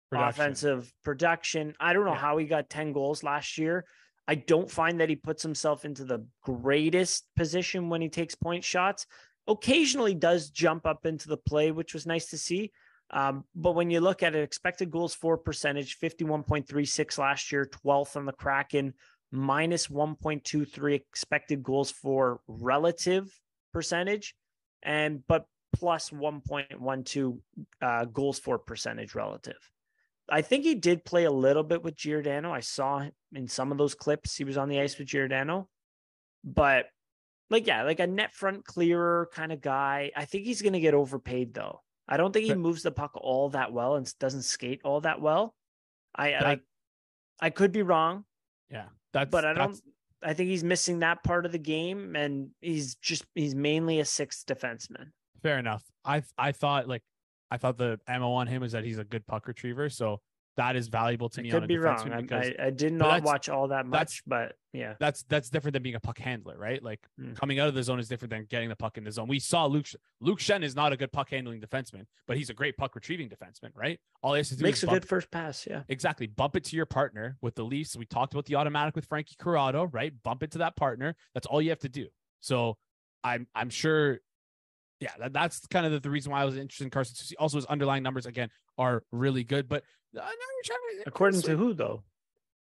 Production. offensive production. I don't know Yeah. how he got 10 goals last year. I don't find that he puts himself into the greatest position when he takes point shots. Occasionally does jump up into the play, which was nice to see. Um, but when you look at it, expected goals for percentage, 51.36 last year, 12th on the Kraken, minus 1.23 expected goals for relative percentage, and but plus 1.12 uh, goals for percentage relative. I think he did play a little bit with Giordano. I saw in some of those clips. He was on the ice with Giordano, but like, yeah, like a net front clearer kind of guy. I think he's going to get overpaid though. I don't think he moves the puck all that well and doesn't skate all that well. I, I, That- I could be wrong, Yeah, that's but I don't. I think he's missing that part of the game, and he's just he's mainly a sixth defenseman. fair enough. I I thought like I thought the mo on him is that he's a good puck retriever, so that is valuable to I me. on could be wrong. I, because I, I did not watch all that much, but yeah, that's that's different than being a puck handler, right? Like Mm. coming out of the zone is different than getting the puck in the zone. We saw Luke Luke Schenn is not a good puck handling defenseman, but he's a great puck retrieving defenseman, right? All he has to do makes a bump, good first pass. Yeah, exactly bump it to your partner with the Leafs. We talked about the automatic with Frankie Corrado, right? Bump it to that partner. That's all you have to do. So I'm I'm sure. Yeah, that, that's kind of the, reason why I was interested in Carson Soucy. Also, his underlying numbers again are really good, but uh, now you're trying to- according to who though?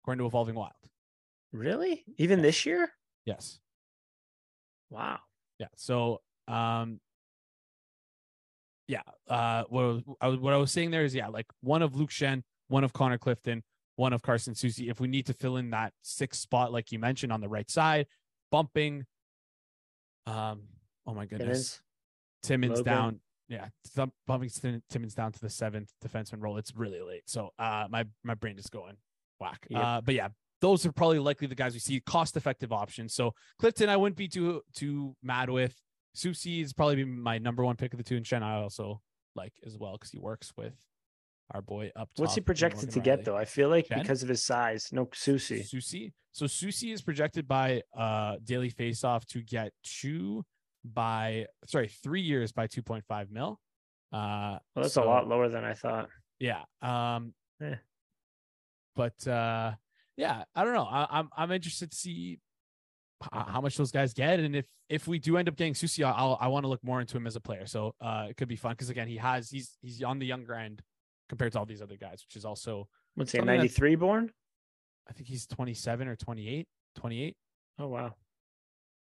according to Evolving Wild, Really? Even this year? yes. Wow. Yeah. So, um, yeah. Uh, what I was, I was what I was saying there is yeah, like one of Luke Schenn, one of Connor Clifton, one of Carson Soucy. If we need to fill in that sixth spot, like you mentioned on the right side, bumping. Um. Oh my goodness. Timmins. Timmins down. Yeah, thump, bumping Timmins down to the seventh defenseman role. It's really late. So uh, my my brain is going whack. Yep. Uh, but yeah, those are probably likely the guys we see cost effective options. So Clifton, I wouldn't be too too mad with. Soucy is probably my number one pick of the two, and Schenn I also like as well because he works with our boy up top. What's he projected to get though? I feel like because of his size. No, Soucy. Soucy. So Soucy is projected by uh Daily Faceoff to get two by sorry three years by two point five mil. Uh, Well, that's so- a lot lower than I thought. Yeah. Um. Eh. But uh, yeah, I don't know. I, I'm I'm interested to see how much those guys get, and if if we do end up getting Soucy, I'll I want to look more into him as a player. So uh, it could be fun because again, he has he's he's on the younger end compared to all these other guys, which is also What's he? Something Ninety three born? I think he's 27 or 28, 28. Oh wow.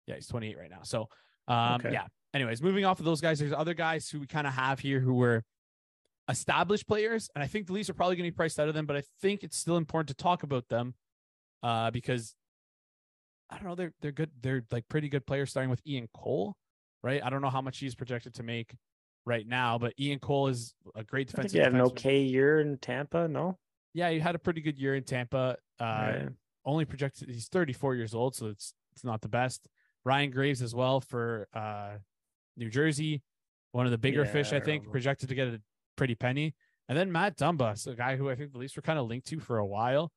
Yeah, he's 28 right now. So, um, Okay. yeah. Anyways, moving off of those guys, there's other guys who we kind of have here who were established players, and I think the Leafs are probably going to be priced out of them. But I think it's still important to talk about them, uh, because I don't know, they're they're good. They're like pretty good players, starting with Ian Cole, right? I don't know how much he's projected to make right now, but Ian Cole is a great I think defensive. he had an okay year in Tampa. No. Yeah, he had a pretty good year in Tampa. Uh, Right. only projected he's 34 years old, so it's it's not the best. Ryan Graves as well for uh New Jersey, one of the bigger Yeah, fish, I I think, remember. projected to get a pretty penny. And then Matt Dumba, a guy who I think the Leafs were kind of linked to for a while.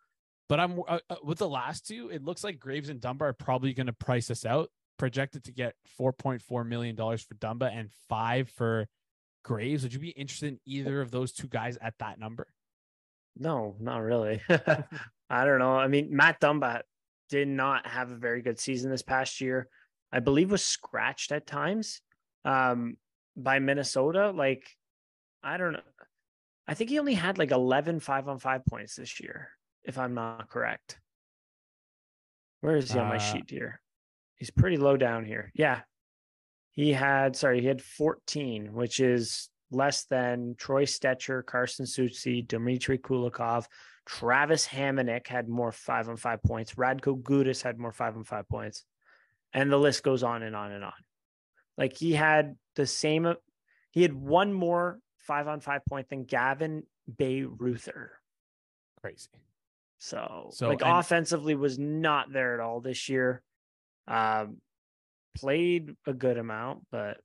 But I'm uh, uh, with the last two, it looks like Graves and Dumba are probably going to price us out. Projected to get 4.4 million dollars for Dumba and five for Graves. Would you be interested in either of those two guys at that number? No, not really. <laughs> I don't know. I mean, Matt Dumba did not have a very good season this past year. I believe was scratched at times um, by Minnesota. Like, I don't know. I think he only had like 11 five on five points this year, if I'm not correct. Where is he on my Uh, sheet here? He's pretty low down here. Yeah. He had, sorry, he had 14, which is less than Troy Stecher, Carson Soucy, Dmitry Kulikov, Travis Hamonic had more five on five points. Radko Gudas had more five on five points. And the list goes on and on and on. Like he had the same, uh, he had one more five on five point than Gavin Bayreuther. Crazy. So, So, like and- offensively was not there at all this year. Um, played a good amount, but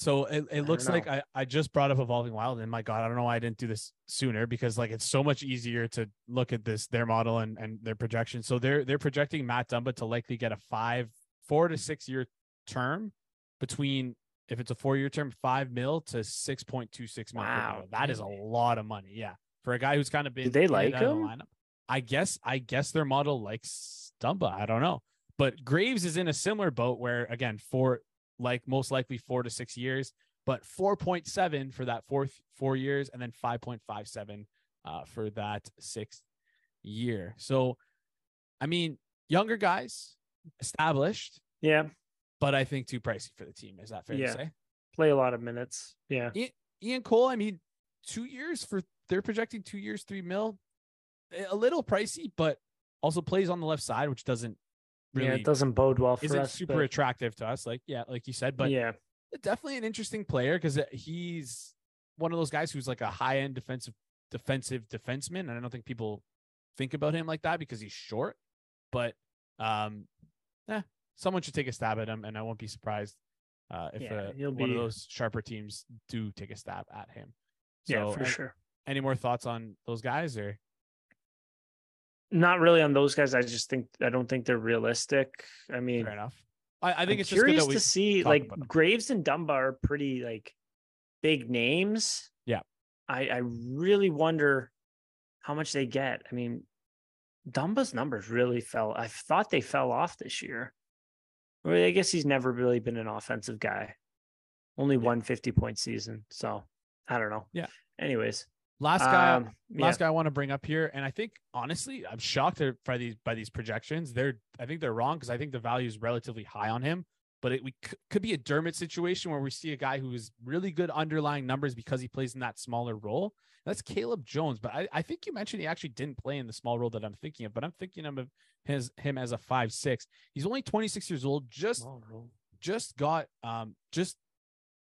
So it, it looks like. I, I just brought up Evolving Wild, and my God, I don't know why I didn't do this sooner because like it's so much easier to look at this their model and, and their projection. So they're they're projecting Matt Dumba to likely get a five four to six year term between if it's a four year term, five mil to six point two six mil. Wow. That is a lot of money. Yeah, for a guy who's kind of been. Did they like the him? lineup. I guess I guess their model likes Dumba. I don't know, but Graves is in a similar boat where again for like most likely four to six years, but 4.7 for that fourth four years, and then 5.57 uh, for that sixth year. So, I mean, younger guys, established, yeah, but I think too pricey for the team. Is that fair Yeah. to say? play a lot of minutes. Yeah. Ian Cole, I mean, two years for they're projecting two years, three mil, a little pricey, but also plays on the left side, which doesn't really yeah, it doesn't bode well for isn't us. super but- attractive to us. Like, yeah, like you said, but yeah, definitely an interesting player because he's one of those guys who's like a high end defensive defensive defenseman, and I don't think people think about him like that because he's short. But um, yeah, someone should take a stab at him, and I won't be surprised uh, if Yeah, uh, one of those sharper teams do take a stab at him. So, yeah, for sure. Any more thoughts on those guys, or Not really on those guys. I just think I don't think they're realistic. I mean, fair enough? I, I think I'm it's curious to see like. Graves and Dumba are pretty like big names. Yeah. I I really wonder how much they get. I mean, Dumba's numbers really fell. I thought they fell off this year. I guess he's never really been an offensive guy. Only one 50 point season. So I don't know. Yeah. Anyways. Last guy. um, yeah. last guy I want to bring up here, and I think honestly, I'm shocked by these by these projections. They're I think they're wrong because I think the value is relatively high on him. But it we c- could be a Dermott situation where we see a guy who is really good underlying numbers because he plays in that smaller role. That's Caleb Jones. But I, I think you mentioned he actually didn't play in the small role that I'm thinking of. But I'm thinking of his him as a five six. He's only 26 years old. Just just got um just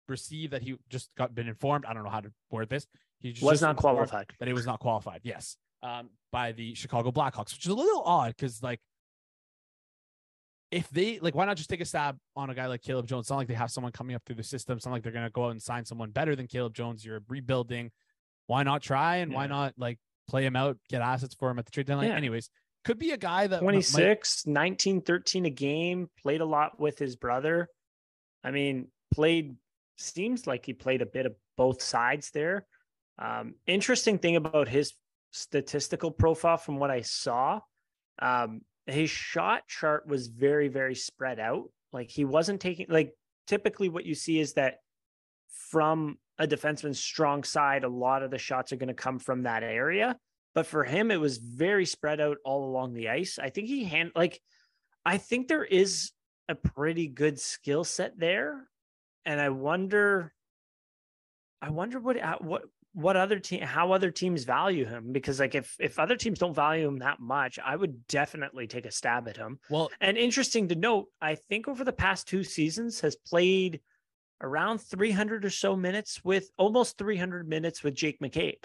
received that he just got been informed. I don't know how to word this. He Was not qualified. That he was not qualified. Yes, um, by the Chicago Blackhawks, which is a little odd because like if they like, why not just take a stab on a guy like Caleb Jones? It's not like they have someone coming up through the system. It's not like they're gonna go out and sign someone better than Caleb Jones. You're rebuilding. Why not try and why not like play him out, get assets for him at the trade deadline? Yeah. Anyways, could be a guy that might- 26, 19, 13 a game, played a lot with his brother. I mean, played, seems like he played a bit of both sides there. Um, interesting thing about his statistical profile from what I saw, um, his shot chart was very, very spread out. Like he wasn't taking, like, typically what you see is that from a defenseman's strong side, a lot of the shots are going to come from that area. But for him, it was very spread out all along the ice. I think he hand like, I think there is a pretty good skill set there, and I wonder, I wonder what what what other team how other teams value him because like if if other teams don't value him that much, I would definitely take a stab at him. well, And interesting to note, I think over the past two seasons has played around 300 or so minutes with almost 300 minutes with Jake McCabe.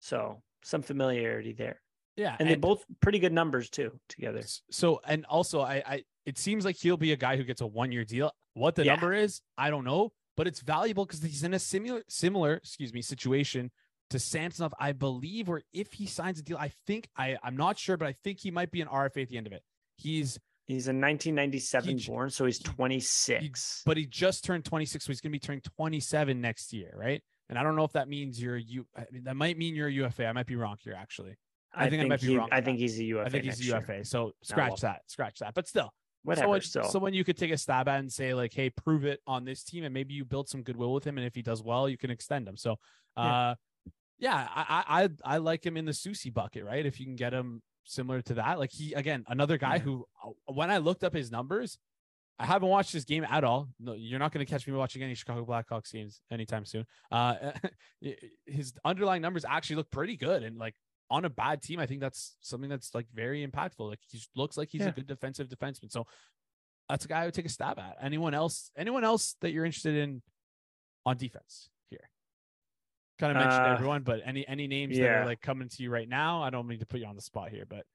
So some familiarity there. yeah, And, they both pretty good numbers too together. So and also I I it seems like he'll be a guy who gets a one year deal. What the Yeah. number is, I don't know, but it's valuable because he's in a similar similar, excuse me, situation to Samsonov, I believe, where if he signs a deal, I think I I'm not sure, but I think he might be an RFA at the end of it. He's He's a 1997 He born, so he's 26. but he just turned 26, so he's gonna be turning 27 next year, right? And I don't know if that means you're a U. I mean, that might mean you're a UFA. I might be wrong here, actually. I think I might be wrong I think that. he's a UFA. I think he's a. UFA. So scratch well. that, scratch that. But still, Whatever. someone, so someone you could take a stab at and say like, "Hey, prove it on this team," and maybe you build some goodwill with him, and if he does well, you can extend him. So, Yeah. uh, yeah, I, I I I like him in the Soucy bucket, right? If you can get him similar to that, like he again, another guy Yeah. who uh, when I looked up his numbers, I haven't watched this game at all. No, you're not going to catch me watching any Chicago Blackhawks games anytime soon. Uh, <laughs> his underlying numbers actually look pretty good, and like on a bad team, I think that's something that's like very impactful. Like he looks like he's Yeah. a good defensive defenseman. So that's a guy I would take a stab at. Anyone else? Anyone else that you're interested in on defense here? Kind of mentioned Uh, everyone, but any any names that are like coming to you right now? I don't mean to put you on the spot here, but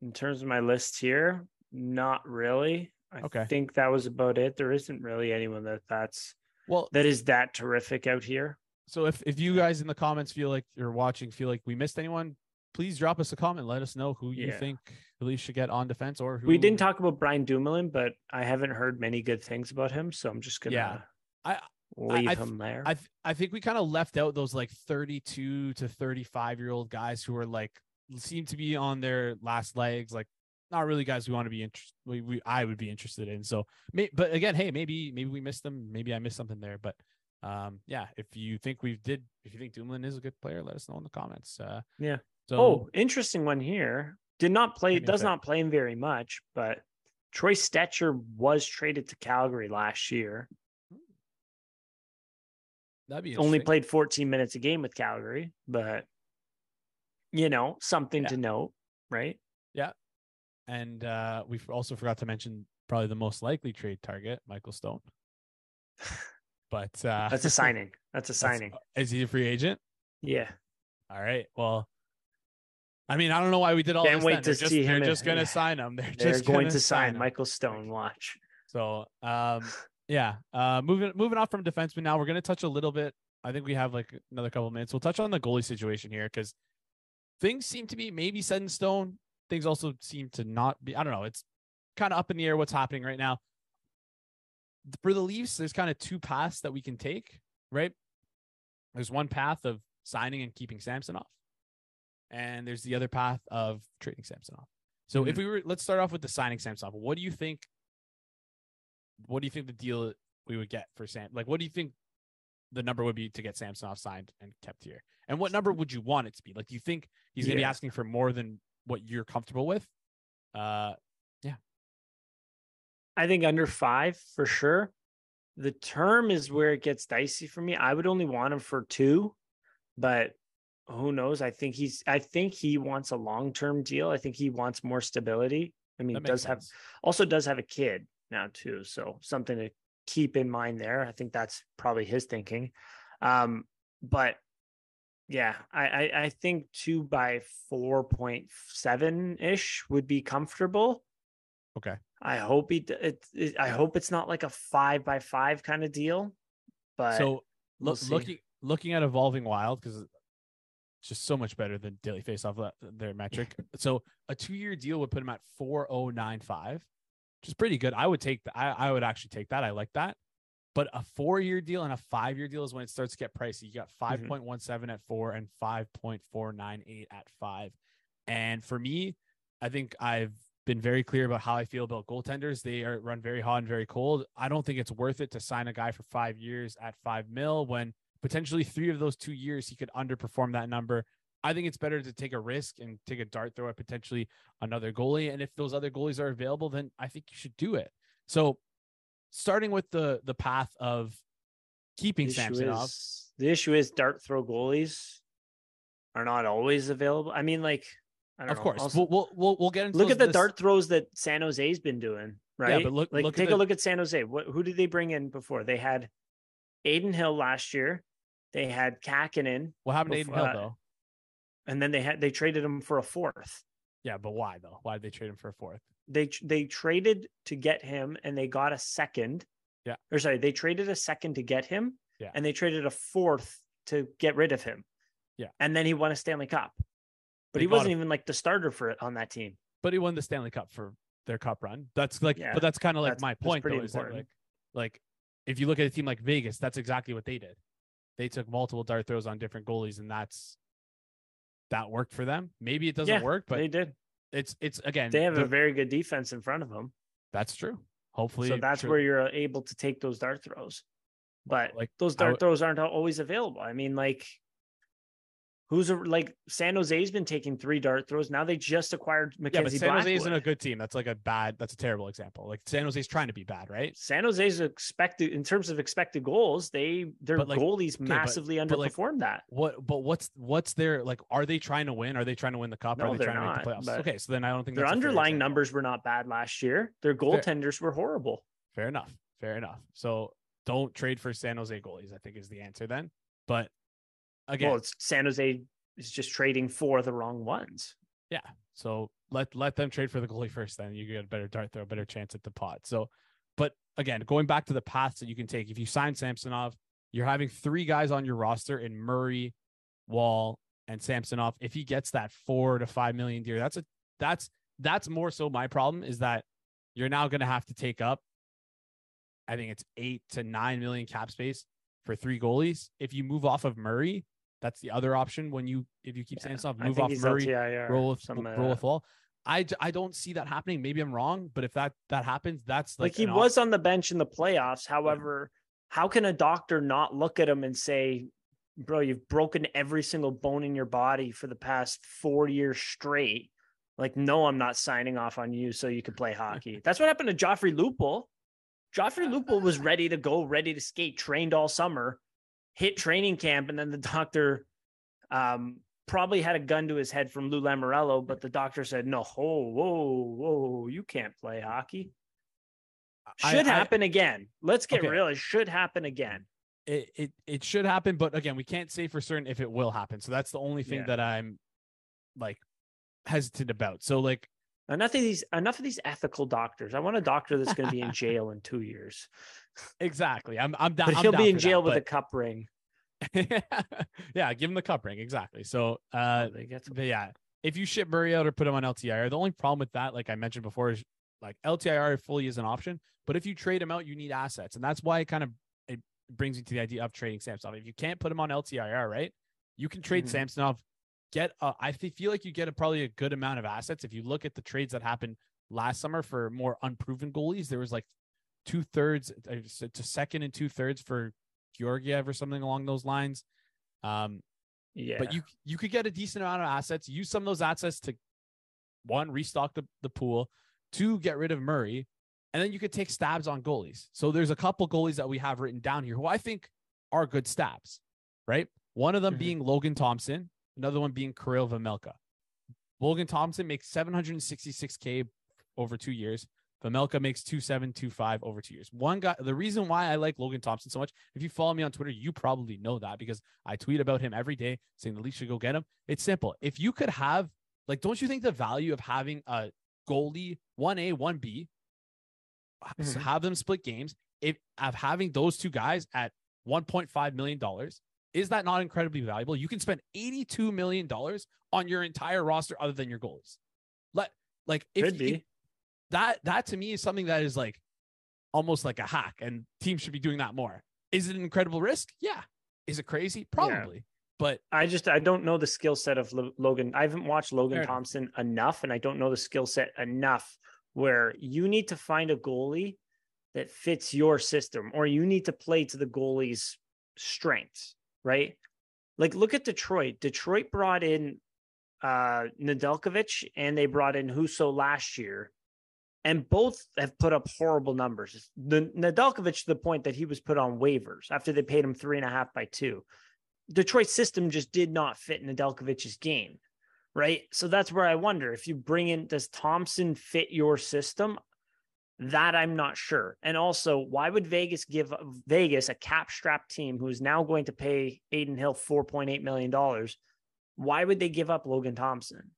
in terms of my list here, not really. I Okay. think that was about it. There isn't really anyone that that's well, that is that terrific out here. So if if you guys in the comments feel like you're watching, feel like we missed anyone, please drop us a comment. Let us know who you Yeah. think at least should get on defense or who We didn't talk about Brian Dumoulin, but I haven't heard many good things about him, so I'm just gonna Yeah. I- leave I th- him there. I th- I think we kind of left out those like 32 to 35 year old guys who are like seem to be on their last legs, like not really guys we want to be interested. We, we I would be interested in. So, may, but again, hey, maybe maybe we missed them. Maybe I missed something there. But um, yeah, if you think we did, if you think Dumoulin is a good player, let us know in the comments. Uh, Yeah. So oh, interesting one here. Did not play, Give me a does not play him very much, but Troy Stecher was traded to Calgary last year. that'd be Only played 14 minutes a game with Calgary, but you know, something Yeah. to note, right? Yeah. And uh, we also forgot to mention probably the most likely trade target, Michael Stone. <laughs> But uh, That's a <laughs> signing. That's a that's- signing. Is he a free agent? Yeah. All right. Well, I mean, I don't know why we did all Can't this. wait then. to they're just, see They're him just in- gonna yeah. sign him. <laughs> They're, They're just going to sign. Michael Stone. Watch. So, um, yeah. Uh, moving moving off from defenseman now, we're gonna touch a little bit. I think we have like another couple of minutes. We'll touch on the goalie situation here because things seem to be maybe set in stone. Things also seem to not be. I don't know. It's kind of up in the air what's happening right now. For the Leafs, there's kind of two paths that we can take, right? There's one path of signing and keeping Samsonov, and there's the other path of trading Samsonov. So if we were, let's start off with the signing Samsonov. What do you think? What do you think the deal we would get for Sam? Like, what do you think the number would be to get Samsonov signed and kept here? And what number would you want it to be? Like, do you think he's going to be asking for more than what you're comfortable with? Uh, I think under five for sure. The term is where it gets dicey for me. I would only want him for two, but who knows? I think he's. I think he wants a long term deal. I think he wants more stability. I mean, that he makes does have also does have a kid now too, so something to keep in mind there. I think that's probably his thinking. Um, but yeah, I, I, I think two by four point seven ish would be comfortable. Okay. I hope he, it, it, I hope it's not like a five by five kind of deal. But so we'll look, looking looking at evolving wild because it's just so much better than daily face off their metric. <laughs> so a two year deal would put him at four oh nine five, which is pretty good. I would take that. I, I would actually take that. I like that. But a four year deal and a five year deal is when it starts to get pricey. You got Mm-hmm. 5.17 at four and 5.498 at five. And for me, I think I've been very clear about how I feel about goaltenders. They are run very hot and very cold. I don't think it's worth it to sign a guy for five years at five mil when potentially three of those two years he could underperform that number. I think it's better to take a risk and take a dart throw at potentially another goalie. And if those other goalies are available, then I think you should do it. So starting with the the path of keeping the issue Samsonov. is, the issue is dart throw goalies are not always available. I mean, like, Of know. course, Also- we'll, we'll we'll we'll get into look at the list- dart throws that San Jose's been doing, right? Yeah, but look- like look at take the- a look at San Jose. What who did they bring in before? They had Adin Hill last year. They had Kahkonen, What happened to Adin before- Hill uh, though? and then they had they traded him for a fourth. Yeah, but why though? Why did they trade him for a fourth? They they traded to get him, and they got a second. Yeah. or sorry, they traded a second to get him. Yeah. and they traded a fourth to get rid of him. Yeah. and then he won a Stanley Cup, but They he wasn't him. even like the starter for it on that team. But he won the Stanley Cup for their cup run. That's like, Yeah, but that's kind of like my point though. Is that like, like if you look at a team like Vegas, that's exactly what they did. They took multiple dart throws on different goalies, and that's that worked for them. Maybe it doesn't Yeah, work, but they did. it's it's again. They have a very good defense in front of them. that's true. Hopefully, so that's true. where you're uh, able to take those dart throws. But Like, those dart would- throws aren't always available. I mean, like who's a, like San Jose's been taking three dart throws. Now they just acquired Mackenzie. yeah, but San Jose isn't a good team. That's like a bad. That's a terrible example. Like San Jose's trying to be bad, right? San Jose's expected in terms of expected goals. They their like, goalies but- massively but, like, underperformed that. What? But what's what's their like? Are they trying to win? Are they trying to win the cup? No, are they trying to make the not, playoffs? Okay, so then I don't think Their underlying numbers were not bad last year. Their goaltenders were horrible. Fair enough. Fair enough. So don't trade for San Jose goalies. I think is the answer then. But again, Well, it's San Jose is just trading for the wrong ones. yeah. So let let them trade for the goalie first. Then you get a better dart throw, a better chance at the pot. So, but again, going back to the paths that you can take. If you sign Samsonov, you're having three guys on your roster in Murray, Woll, and Samsonov. If he gets that four to five million deal, that's a that's that's more so my problem is that you're now going to have to take up. I think it's eight to nine million cap space for three goalies. If you move off of Murray, that's the other option. When you if you keep Yeah, Samsonov, I move off Murray, LTIR, roll with some, roll uh, with Woll. I, I don't see that happening. Maybe I'm wrong, but if that that happens, that's like, like, he was on the bench in the playoffs. However, how can a doctor not look at him and say, "Bro, you've broken every single bone in your body for the past four years straight"? Like, no, I'm not signing off on you so you can play hockey. <laughs> That's what happened to Joffrey Lupul. Joffrey Lupul was ready to go, ready to skate, trained all summer, hit training camp, and then the doctor um, probably had a gun to his head from Lou Lamoriello, but the doctor said, "No, whoa, whoa, whoa, you can't play hockey." Should I- happen again. Let's get Okay. real. It should happen again. it, it it should happen, but again, we can't say for certain if it will happen. So that's the only thing Yeah. that I'm like hesitant about. So like Enough of these. Enough of these ethical doctors. I want a doctor that's going to be in <laughs> jail in two years, exactly, I'm I'm down. but I'm he'll down be in jail that, with a cup ring. <laughs> yeah, give him the cup ring exactly. So uh, They get some- but yeah, if you ship Murray out or put him on LTIR, the only problem with that, like I mentioned before, is like LTIR fully is an option. But if you trade him out, you need assets, and that's why it kind of it brings me to the idea of trading Samsonov. If you can't put him on LTIR, right, you can trade Mhm. Samsonov. Get a, I feel like you get a, probably a good amount of assets if you look at the trades that happened last summer for more unproven goalies. There was like two thirds to second and two thirds for Georgiev or something along those lines. Um, yeah, but you you could get a decent amount of assets. Use some of those assets to one restock the, the pool, two get rid of Murray, and then you could take stabs on goalies. So there's a couple goalies that we have written down here who I think are good stabs, right? One of them Mhm. being Logan Thompson, another one being Kirill Vejmelka. Logan Thompson makes 766k over two years. Vejmelka makes two seven two five over two years. One guy. The reason why I like Logan Thompson so much, if you follow me on Twitter, you probably know that because I tweet about him every day, saying the Leafs should go get him. It's simple. If you could have, like, don't you think the value of having a goalie one A one B, Mhm. have them split games, if of having those two guys at one point five million dollars, is that not incredibly valuable? You can spend eighty two million dollars on your entire roster other than your goalies. Let like if Could be. that that to me is something that is like almost like a hack and teams should be doing that more is it an incredible risk yeah is it crazy probably but I just I don't know the skill set of Logan. I haven't watched Logan Fair enough. Thompson enough, and I don't know the skill set enough where you need to find a goalie that fits your system, or you need to play to the goalie's strengths, right? Like look at Detroit. Detroit brought in uh Nedeljkovic and they brought in Husso last year, and both have put up horrible numbers. The Nedeljkovic to the point that he was put on waivers after they paid him three and a half by two. Detroit's system just did not fit Nedeljkovic's game, right? So that's where I wonder if you bring in, does Thompson fit your system? That I'm not sure. And also, why would Vegas give uh, Vegas a cap strapped team who is now going to pay Adin Hill $4.8 million? Why would they give up Logan Thompson?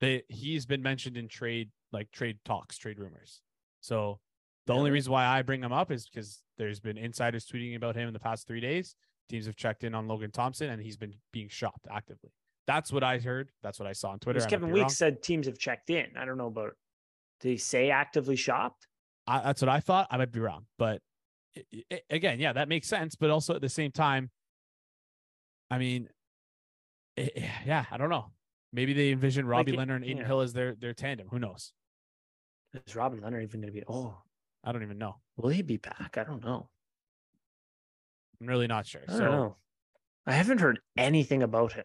they, he's been mentioned in trade like trade talks trade rumors so the only reason why i bring him up is because there's been insiders tweeting about him in the past three days teams have checked in on logan thompson and he's been being shopped actively that's what i heard that's what i saw on twitter Because I might Kevin Weeks wrong. said teams have checked in. I don't know about, did he say actively shopped? I, that's what I thought. I might be wrong, but i- i- again, yeah, that makes sense. But also at the same time, I mean, i- i- yeah, I don't know. Maybe they envision Robbie it- Lehner and Adin yeah. Hill as their their tandem. Who knows? Is Robin Lehner even going to be, oh, I don't even know. will he be back? I don't know. I'm really not sure. I so don't know. I haven't heard anything about him.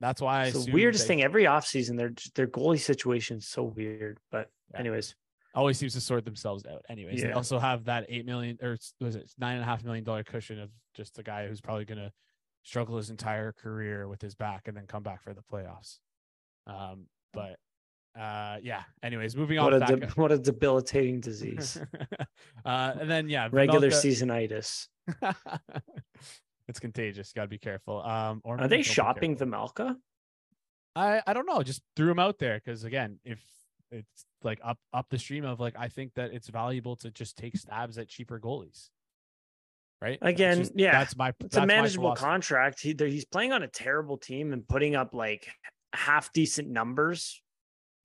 that's why It's the weirdest that thing every offseason. Their their goalie situation is so weird. But Yeah. anyways, always seems to sort themselves out. Anyways, they also have that eight million or was it nine and a half million dollar cushion of just a guy who's probably gonna struggle his entire career with his back and then come back for the playoffs. Um, but uh, yeah. Anyways, moving on. what a de- what a debilitating disease. <laughs> uh, and then yeah, Regular seasonitis. <laughs> it's contagious. Got to be careful. Um, or Are they shopping. Vejmelka? I I don't know. Just threw him out there because again, if it's like up up the stream of like, I think that it's valuable to just take stabs at cheaper goalies. Right. That's Again, just- yeah, that's my. It's that's a manageable contract. He he's playing on a terrible team and putting up like half decent numbers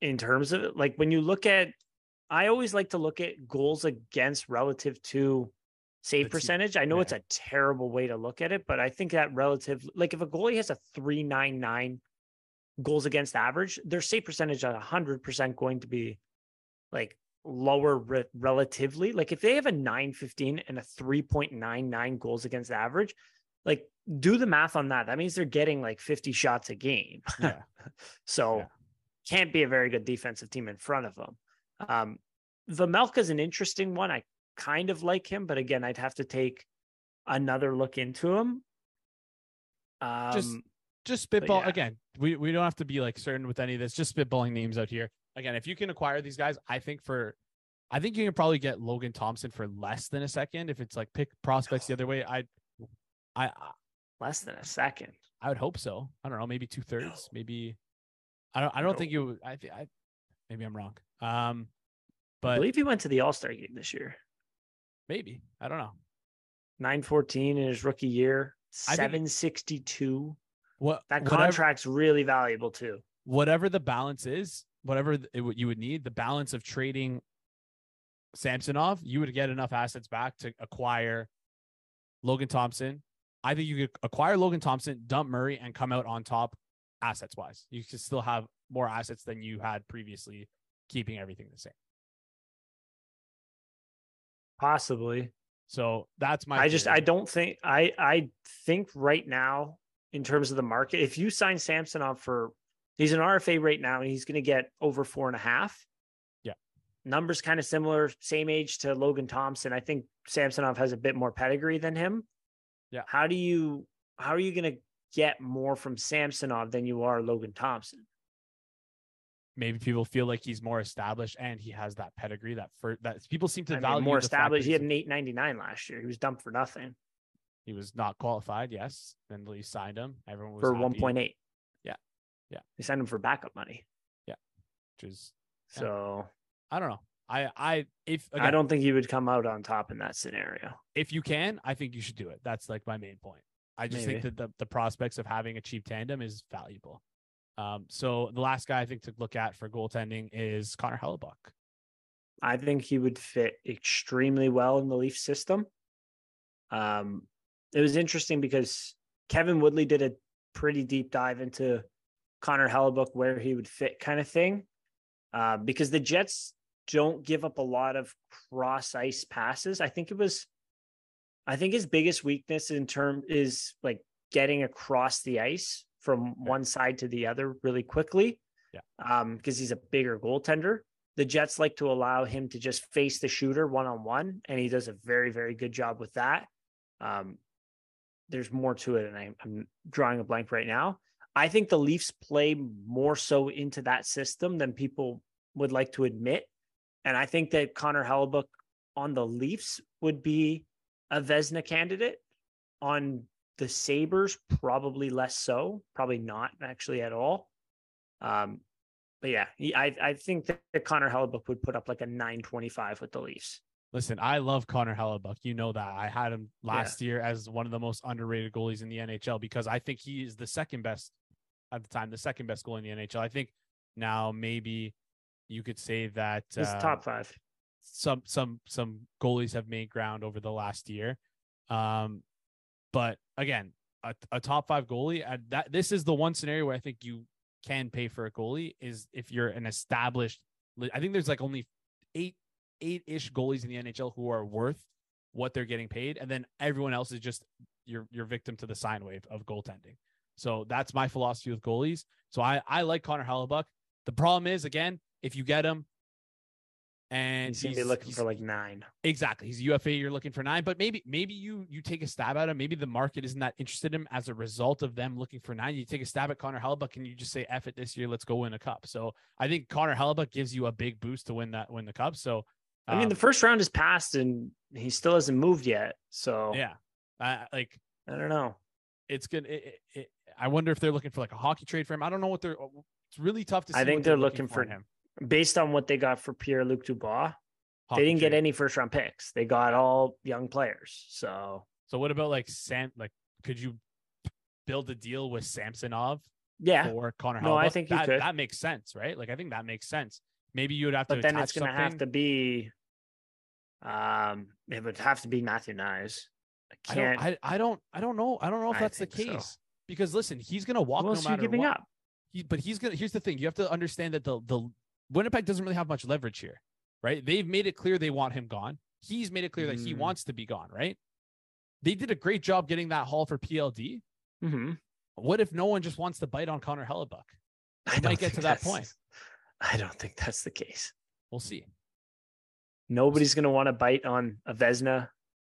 in terms of it. Like when you look at, I always like to look at goals against relative to save percentage. I know yeah. it's a terrible way to look at it, but I think that relative, like if a goalie has a three nine nine goals against average, their save percentage at hundred percent going to be like lower re- relatively. Like if they have a 915 and a 3.99 goals against average, like do the math on that. That means they're getting like 50 shots a game. <laughs> Yeah. so Yeah. can't be a very good defensive team in front of them. Um is an interesting one. I kind of like him, but again, I'd have to take another look into him. Um Just- just spitball yeah. again. We we don't have to be like certain with any of this. Just spitballing names out here. Again, if you can acquire these guys, I think for, I think you can probably get Logan Thompson for less than a second if it's like pick prospects the other way. I, I less than a second. I would hope so. I don't know, maybe two thirds, maybe. I don't. I don't think you. I think. I maybe I'm wrong. Um, but I believe he went to the All-Star game this year. maybe I don't know. 914 in his rookie year, 762. What That whatever, contract's really valuable too. whatever the balance is, whatever it, you would need, the balance of trading Samsonov, you would get enough assets back to acquire Logan Thompson. I think you could acquire Logan Thompson, dump Murray, and come out on top assets wise. You could still have more assets than you had previously, keeping everything the same. Possibly. So that's my. I just. I don't think I I think right now in terms of the market, if you sign Samsonov for he's an RFA right now and he's gonna get over four and a half. Yeah. Numbers kind of similar, same age to Logan Thompson. I think Samsonov has a bit more pedigree than him. Yeah. How do you how are you gonna get more from Samsonov than you are Logan Thompson? maybe people feel like he's more established and he has that pedigree that for that people seem to I mean, value more fact that established. He had an eight ninety nine last year. He was dumped for nothing He was not qualified. Yes. Then the Leafs signed him. Everyone was for one point eight. Yeah. They signed him for backup money. Yeah. Which is. So I don't know. I I if again, I don't think he would come out on top in that scenario. if you can, I think you should do it. That's like my main point. I just think that the, the prospects of having a cheap tandem is valuable. Um, so the last guy I think to look at for goaltending is Connor Hellebuyck. I think he would fit extremely well in the Leaf system. Um, it was interesting because Kevin Woodley did a pretty deep dive into Connor Hellebuyck where he would fit, kind of thing, uh, because the Jets don't give up a lot of cross ice passes. I think it was, I think his biggest weakness in term is like getting across the ice from one side to the other really quickly. Yeah. Um, because he's a bigger goaltender the Jets like to allow him to just face the shooter one on one, and he does a very, very good job with that. Um, there's more to it, and I, I'm drawing a blank right now. I think the Leafs play more so into that system than people would like to admit, and I think that Connor Hellebuyck on the Leafs would be a Vezina candidate. On the Sabres, probably less so, probably not actually at all. Um, but yeah, I I think that Connor Hellebuyck would put up like a 925 with the Leafs. Listen, I love Connor Hellebuyck. You know that. I had him last year as one of the most underrated goalies in the NHL because I think he is the second best at the time, the second best goal in the NHL. I think now maybe you could say that uh, top five. some some some goalies have made ground over the last year. Um, but again, a, a top five goalie. Uh, that this is the one scenario where I think you can pay for a goalie is if you're an established. I think there's like only eight eight ish goalies in the NHL who are worth what they're getting paid, and then everyone else is just you're you're victim to the sine wave of goaltending. So that's my philosophy with goalies. So I I like Connor Hellebuyck. The problem is again if you get him. And He's gonna be looking for like nine. Exactly. He's UFA. You're looking for nine, but maybe maybe you you take a stab at him. Maybe the market isn't that interested in him as a result of them looking for nine. You take a stab at Connor Hellebuyck and you just say, "F it this year. Let's go win a cup." So I think Connor Hellebuyck gives you a big boost to win that win the cup. So I mean, the um, first round is passed and he still hasn't moved yet. So yeah, I, like I don't know. it's good. It, it, I wonder if they're looking for like a hockey trade for him. I don't know what they're. It's really tough to. See I think what they're looking for in him. Based on what they got for Pierre Luc Dubois, Hockey they didn't get any first round picks. They got all young players. So So what about like Sam? Like, could you build a deal with Samsonov yeah, for Connor? No, I think you that, could. that makes sense, right? Like, I think that makes sense. Maybe you would have to. but then it's going to have to be. Um, it would have to be Matthew Knies. I I can't. don't, I, I don't, I don't know. I don't know if I that's the case. so. Because listen, he's gonna walk Who no matter giving what. up? He, but he's gonna. Here's the thing: you have to understand that the the Winnipeg doesn't really have much leverage here, right? They've made it clear they want him gone. He's made it clear that he Mm. wants to be gone, right? They did a great job getting that haul for PLD. Mm-hmm. What if no one just wants to bite on Connor Hellebuyck? I might get to that point. I don't think that's the case. We'll see. Nobody's going to want to bite on a Vezina,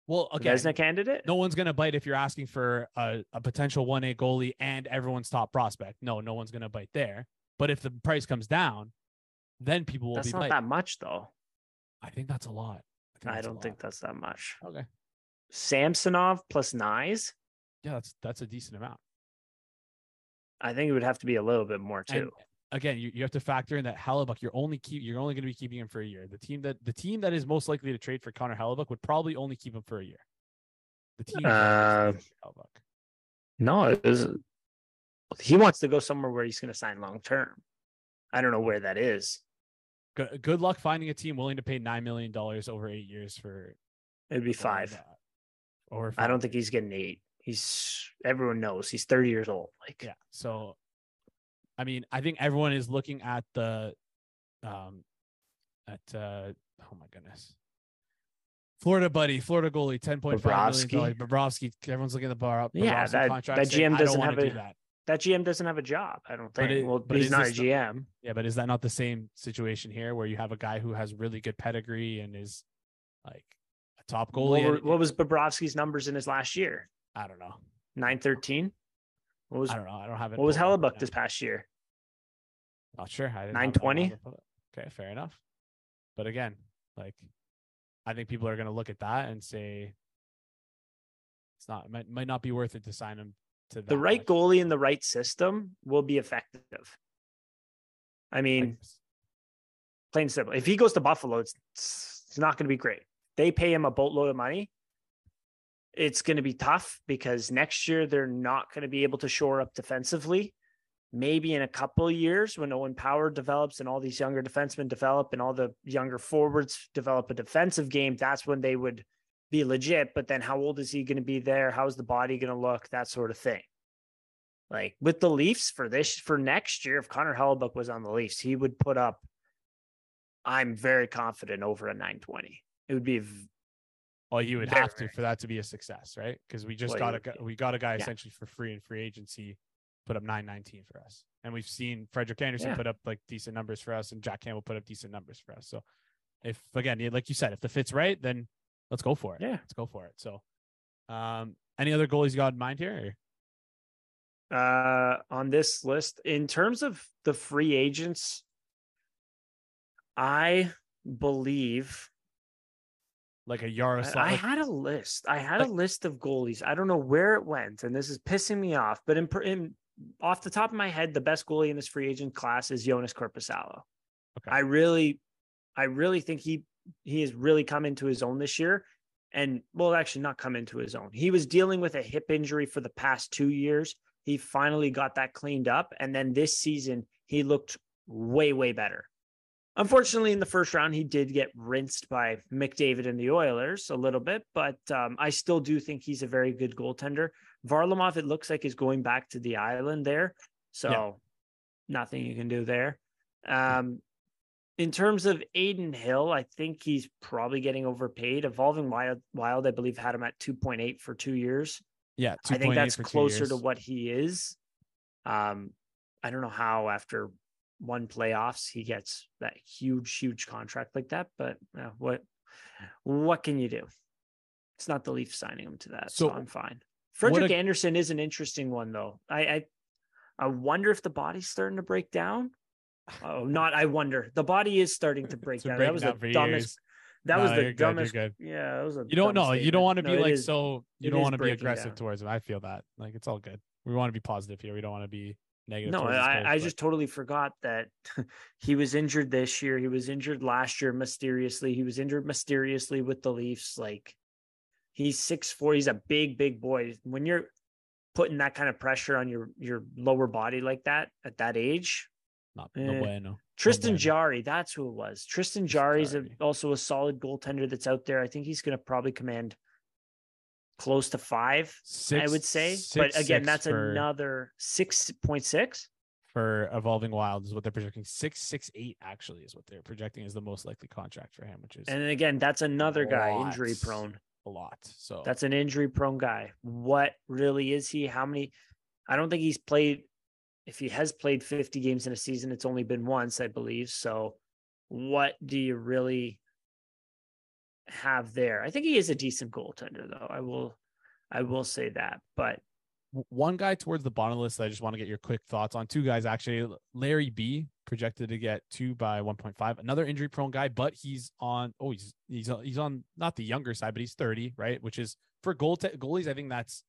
Well, again, Vezina candidate. no one's gonna bite if you're asking for a, a potential one A goalie and everyone's top prospect. No, no one's gonna bite there. But if the price comes down, then people will That's be not biting. that much, though. I think that's a lot. think I don't think that's that much. okay. Samsonov plus Knies. Yeah, that's that's a decent amount. I think it would have to be a little bit more too. Again, you, you have to factor in that Hellebuyck. You're only keep you're only going to be keeping him for a year. The team that the team that is most likely to trade for Connor Hellebuyck would probably only keep him for a year. The team. Uh, Hellebuyck. No, it was, he wants to go somewhere where he's going to sign long term. I don't know where that is. Good, good luck finding a team willing to pay nine million dollars over eight years for It'd be five. Or I don't think he's getting eight. He's everyone knows he's 30 years old. Like, Yeah. So, I mean, I think everyone is looking at the, um, at uh, oh my goodness, Florida buddy, Florida goalie, ten point five million dollars. Bobrovsky. Everyone's looking at the bar. Up. Yeah, that- contract. that saying, GM "I don't doesn't do a- that. that GM doesn't have a job. I don't think. it- well, but he's not a this the- GM. Yeah, but is that not the same situation here, where you have a guy who has really good pedigree and is like a top What, goalie? were- and- what was Bobrovsky's numbers in his last year? I don't know. 913. What was I don't know. I don't have it. what was Hellebuyck this past year? Not sure. I didn't have it on 920? Okay, fair enough. But again, like I think people are going to look at that and say it's not might might not be worth it to sign him to The right much. goalie in the right system will be effective. I mean, Like, plain and simple. If he goes to Buffalo, it's it's not going to be great. They pay him a boatload of money. It's going to be tough because next year they're not going to be able to shore up defensively. Maybe in a couple of years when Owen Power develops and all these younger defensemen develop and all the younger forwards develop a defensive game, that's when they would be legit. But then how old is he going to be there? How's the body going to look? That sort of thing. Like with the Leafs for this for next year, if Connor Hellebuyck was on the Leafs, he would put up I'm very confident over a 920. It would be Well, you would Very, have to for that to be a success, right? Because we just Well, got a we got a guy yeah. essentially for free in free agency, put up nine nineteen for us, and we've seen Frederik Andersen Yeah. put up like decent numbers for us, and Jack Campbell put up decent numbers for us. So, if again, like you said, if the fit's right, then let's go for it. Yeah. let's go for it. So, um, any other goalies you got in mind here? Or? uh on this list in terms of the free agents. I believe Like a Yaroslav? I like- had a list. I had like- a list of goalies. I don't know where it went, and this is pissing me off. But in, in off the top of my head, the best goalie in this free agent class is Joonas Korpisalo. Okay. I really, I really think he he has really come into his own this year, and well, actually not come into his own. He was dealing with a hip injury for the past two years. He finally got that cleaned up, and then this season he looked way way better. Unfortunately, in the first round, he did get rinsed by McDavid and the Oilers a little bit, but um, I still do think he's a very good goaltender. Varlamov, it looks like, is going back to the island there. So nothing you can do there. Um, in terms of Adin Hill, I think he's probably getting overpaid. Evolving Wild, Wild I believe, had him at 2.8 for two years. yeah, I think 2.8 that's closer to what he is. Um, I don't know how after one playoffs he gets that huge, huge contract like that, but uh, what what can you do? It's not the Leafs signing him to that, so, So, I'm fine. Frederick a- Andersen is an interesting one though. I, I I wonder if the body's starting to break down. Oh, not I wonder. The body is starting to <laughs> break down. That was the dumbest. years. That No, was the dumbest. good. Yeah, that was a You don't know. You don't want to be No, like is. so. You don't want to be aggressive down. towards him. I feel that. Like it's all good. We want to be positive here. We don't want to be negative. No, I, I but- just totally forgot that <laughs> he was injured this year. He was injured last year mysteriously. He was injured mysteriously with the Leafs. Like he's six four. He's a big, big boy. When you're putting that kind of pressure on your your lower body like that at that age, not no eh, bueno. Tristan bueno. Jarry, that's who it was. Tristan Jarry is also a solid goaltender that's out there. I think he's going to probably command close to five. I would say, six, but again, six that's for, another six point six. for evolving wild is what they're projecting. Six six eight actually is what they're projecting is the most likely contract for him, which is And again, that's another guy injury prone. a lot. So That's an injury prone guy. What really is he? How many? I don't think he's played. If he has played 50 games in a season, it's only been once, I believe. So, what do you really have there? I think he is a decent goaltender, though. I will, I will say that. But one guy towards the bottom of the list that I just want to get your quick thoughts on. Two guys actually. Larry B projected to get two by 1.5. Another injury prone guy, but he's on. Oh, he's he's on- he's on not the younger side, but he's 30, right? Which is for goal goalies. I think that's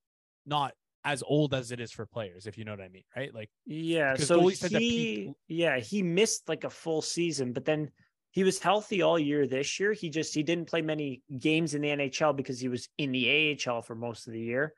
not as old as it is for players, if you know what I mean, right? Like yeah, so goalies tend to he, yeah, he missed like a full season, but then he was healthy all year this year. He just he didn't play many games in the NHL because he was in the AHL for most of the year.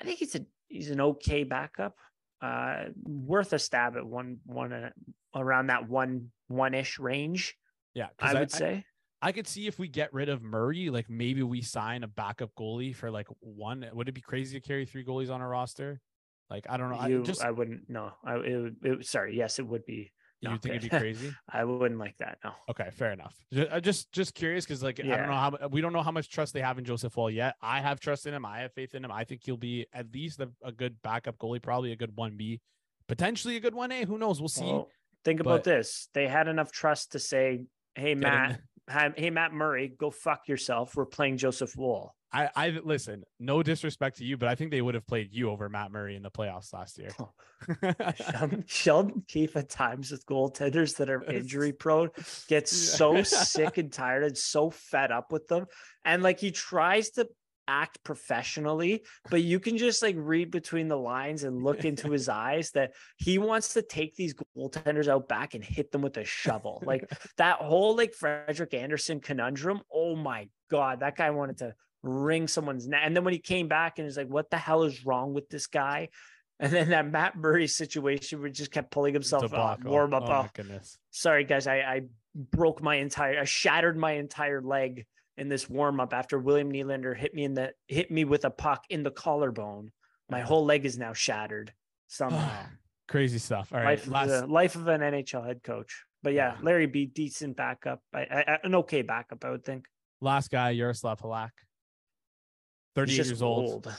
I think he's a he's an okay backup. Uh, worth a stab at one one uh, around that one one ish range. Yeah, I would say. I could see if we get rid of Murray, like maybe we sign a backup goalie for like one. Would it be crazy to carry three goalies on a roster? Like I don't know. you, I just I wouldn't. No, I it, it, sorry. Yes, it would be. You think it'd be <laughs> crazy? I wouldn't like that. No. Okay, fair enough. Ju- uh, just just curious because like I don't know how we don't know how much trust they have in Joseph Woll yet. I have trust in him. I have faith in him. I think he'll be at least a, a good backup goalie, probably a good one B, potentially a good one A. Who knows? We'll see. Well, think but- about this. They had enough trust to say, "Hey, Matt, hey Matt Murray, go fuck yourself. We're playing Joseph Woll. I, I listen, no disrespect to you, but I think they would have played you over Matt Murray in the playoffs last year. Oh. <laughs> Sheldon, Sheldon Keefe at times with goaltenders that are <laughs> injury prone gets so sick and tired and so fed up with them. And like he tries to act professionally, but you can just like read between the lines and look into his <laughs> eyes that he wants to take these goaltenders out back and hit them with a shovel. Like <laughs> that whole like Frederik Andersen conundrum. Oh my God, that guy wanted to wring someone's neck. And then when he came back and he's like, what the hell is wrong with this guy? And then that Matt Murray situation where he just kept pulling himself up, warm up. Oh, goodness. Sorry, guys. I, I broke my entire, I shattered my entire leg in this warm up after William Nylander hit me in the, hit me with a puck in the collarbone. My whole leg is now shattered somehow. <sighs> Crazy stuff. All right. Life, Last... of, life of an NHL head coach. But yeah, Larry B, decent backup. I, I, an okay backup, I would think. Last guy, Yaroslav Halak. thirty years old, old,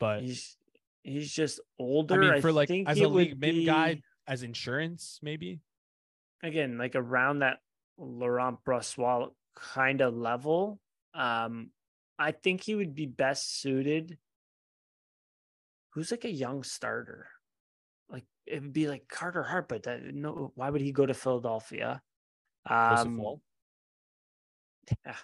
but he's he's just older. I mean, for I like as a league mid be, guy, as insurance, maybe. Again, like around that Laurent Brossoit kind of level. Um, I think he would be best suited. Who's like a young starter? Like it would be like Carter Hart, but that, no, why would he go to Philadelphia? Um, yeah,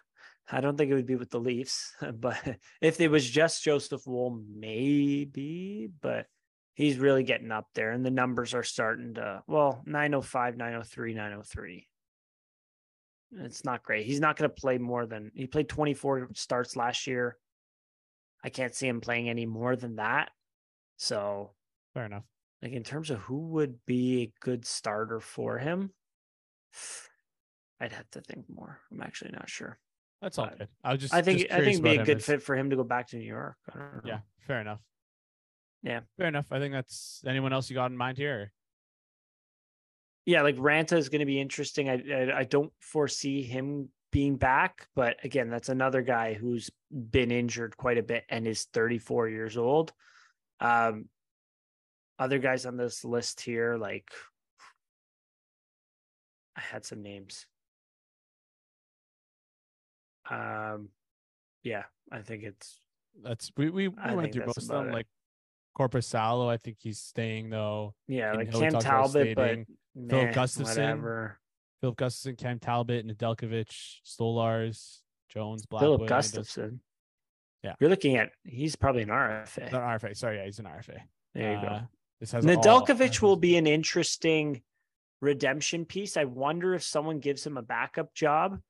I don't think it would be with the Leafs, <laughs> but if it was just Joseph Woll, maybe, but he's really getting up there and the numbers are starting to, well, 905, 903, 903. It's not great. He's not going to play more than he played 24 starts last year. I can't see him playing any more than that. So, fair enough. Like in terms of who would be a good starter for him, I'd have to think more. I'm actually not sure. That's all good. I was just. I think just I think it'd be a good fit for him to go back to New York. Yeah, fair enough. Yeah, fair enough. I think that's anyone else you got in mind here. Yeah, like Ranta is going to be interesting. I, I I don't foresee him being back, but again, that's another guy who's been injured quite a bit and is 34 years old. Um, other guys on this list here, like I had some names. Um, yeah, I think it's that's we we, we went through most of them. It. Like Korpisalo, I think he's staying though. Yeah, like Cam Talbot, but Filip Gustavsson, whatever. Filip Gustavsson, Cam Talbot, Nedeljkovic, Stolarz, Jones, Blackwood. Filip Gustavsson. Yeah, you're looking at he's probably an RFA. Not RFA. Sorry, yeah, he's an RFA. There you uh, go. This has Nedeljkovic will be an interesting redemption piece. I wonder if someone gives him a backup job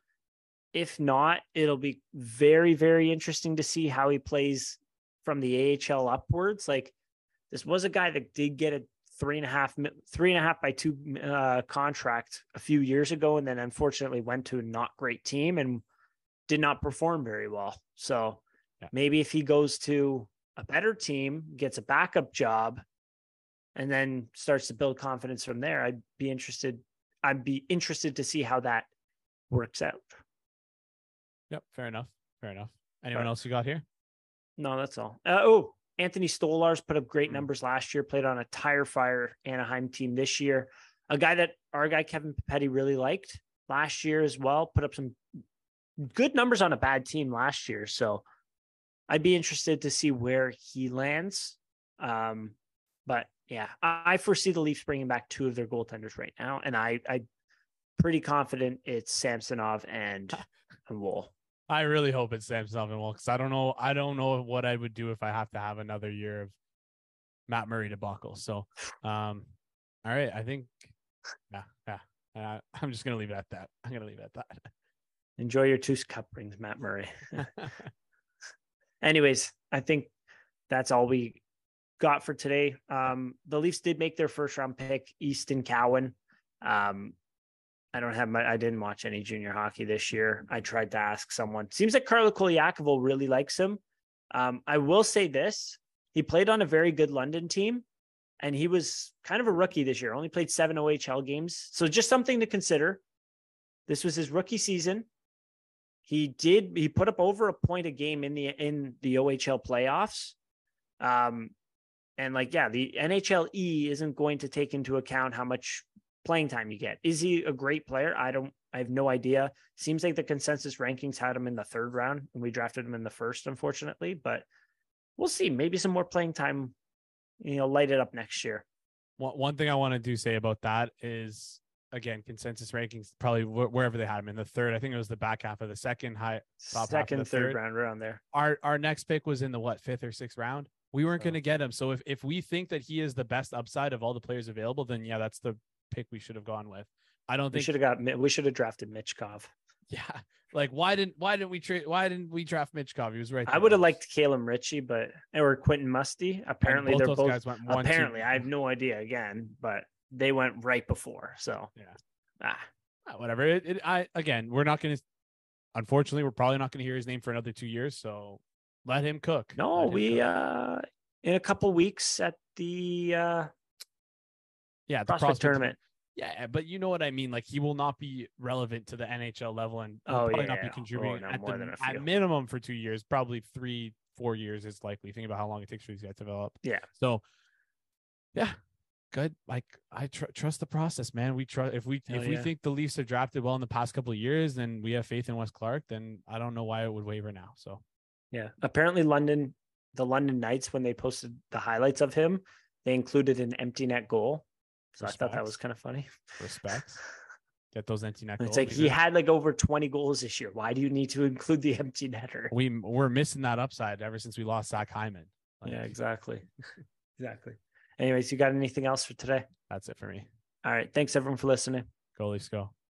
if not, it'll be very, very interesting to see how he plays from the AHL upwards. Like this was a guy that did get a three and a half, three and a half by two uh, contract a few years ago, and then unfortunately went to a not great team and did not perform very well. So yeah. maybe if he goes to a better team, gets a backup job, and then starts to build confidence from there, I'd be interested. I'd be interested to see how that works out. Yep, fair enough. Fair enough. Anyone else you got here? No, that's all. Uh, oh, Anthony Stolarz put up great mm. numbers last year. Played on a tire fire Anaheim team this year. A guy that our guy Kevin Papetti really liked last year as well. Put up some good numbers on a bad team last year. So I'd be interested to see where he lands. Um, but yeah, I, foresee the Leafs bringing back two of their goaltenders right now, and I I pretty confident it's Samsonov and <laughs> and Woll. I really hope it's Samsonov and Woll because I don't know. I don't know what I would do if I have to have another year of Matt Murray debacle. So, um, all right, I think, yeah, yeah. Uh, I'm just gonna leave it at that. I'm gonna leave it at that. Enjoy your two cup rings, Matt Murray. <laughs> <laughs> Anyways, I think that's all we got for today. Um, the Leafs did make their first round pick, Easton Cowan. Um, I don't have my I didn't watch any junior hockey this year. I tried to ask someone. Seems like Carlo Colaiacovo really likes him. Um, I will say this: he played on a very good London team, and he was kind of a rookie this year. Only played seven OHL games, so just something to consider. This was his rookie season. He did he put up over a point a game in the in the OHL playoffs. Um, and like yeah, the NHL E isn't going to take into account how much playing time you get. Is he a great player? I don't I have no idea. Seems like the consensus rankings had him in the third round, and we drafted him in the first, unfortunately. But we'll see. Maybe some more playing time. You know, light it up next year. One thing I want to do say about that is again consensus rankings probably wherever they had him in the third. I think it was the back half of the second high top half Second, third, third. round around there. Our our next pick was in the what fifth or sixth round. We weren't Oh. going to get him. So if if we think that he is the best upside of all the players available, then yeah, that's the pick we should have gone with. I don't think We should have got. We should have drafted Michkov. yeah. Like why didn't why didn't we trade why didn't we draft Michkov? He was right. I would have liked Caleb Ritchie, but or Quentin Musty. Apparently, both they're those both. guys went one, two- apparently, I have no idea again, but they went right before. So Yeah. ah, Ah, whatever. It, it, I again, we're not going to. Unfortunately, we're probably not going to hear his name for another two years. So let him cook. no, him we cook. uh in a couple weeks at the uh yeah the prospect prospect tournament. Yeah, but you know what I mean. Like he will not be relevant to the NHL level, and uh, Oh, probably yeah, not be yeah. Oh, contributing no, at the at minimum for two years. Probably three, four years is likely. Think about how long it takes for these guys to develop. Yeah. So, yeah, good. Like I tr- trust the process, man. We trust if we Hell if we think the Leafs have drafted well in the past couple of years, then we have faith in Wes Clark. Then I don't know why it would waver now. So Yeah. Apparently London the London Knights when they posted the highlights of him, they included an empty net goal. So I thought that was kind of funny. respects. Get those empty net It's goals. like he had like over 20 goals this year. Why do you need to include the empty netter? we we're missing that upside ever since we lost Zach Hyman. Like, yeah, exactly. <laughs> exactly. Anyways, you got anything else for today? That's it for me. All right. Thanks everyone for listening. Go Leafs, go.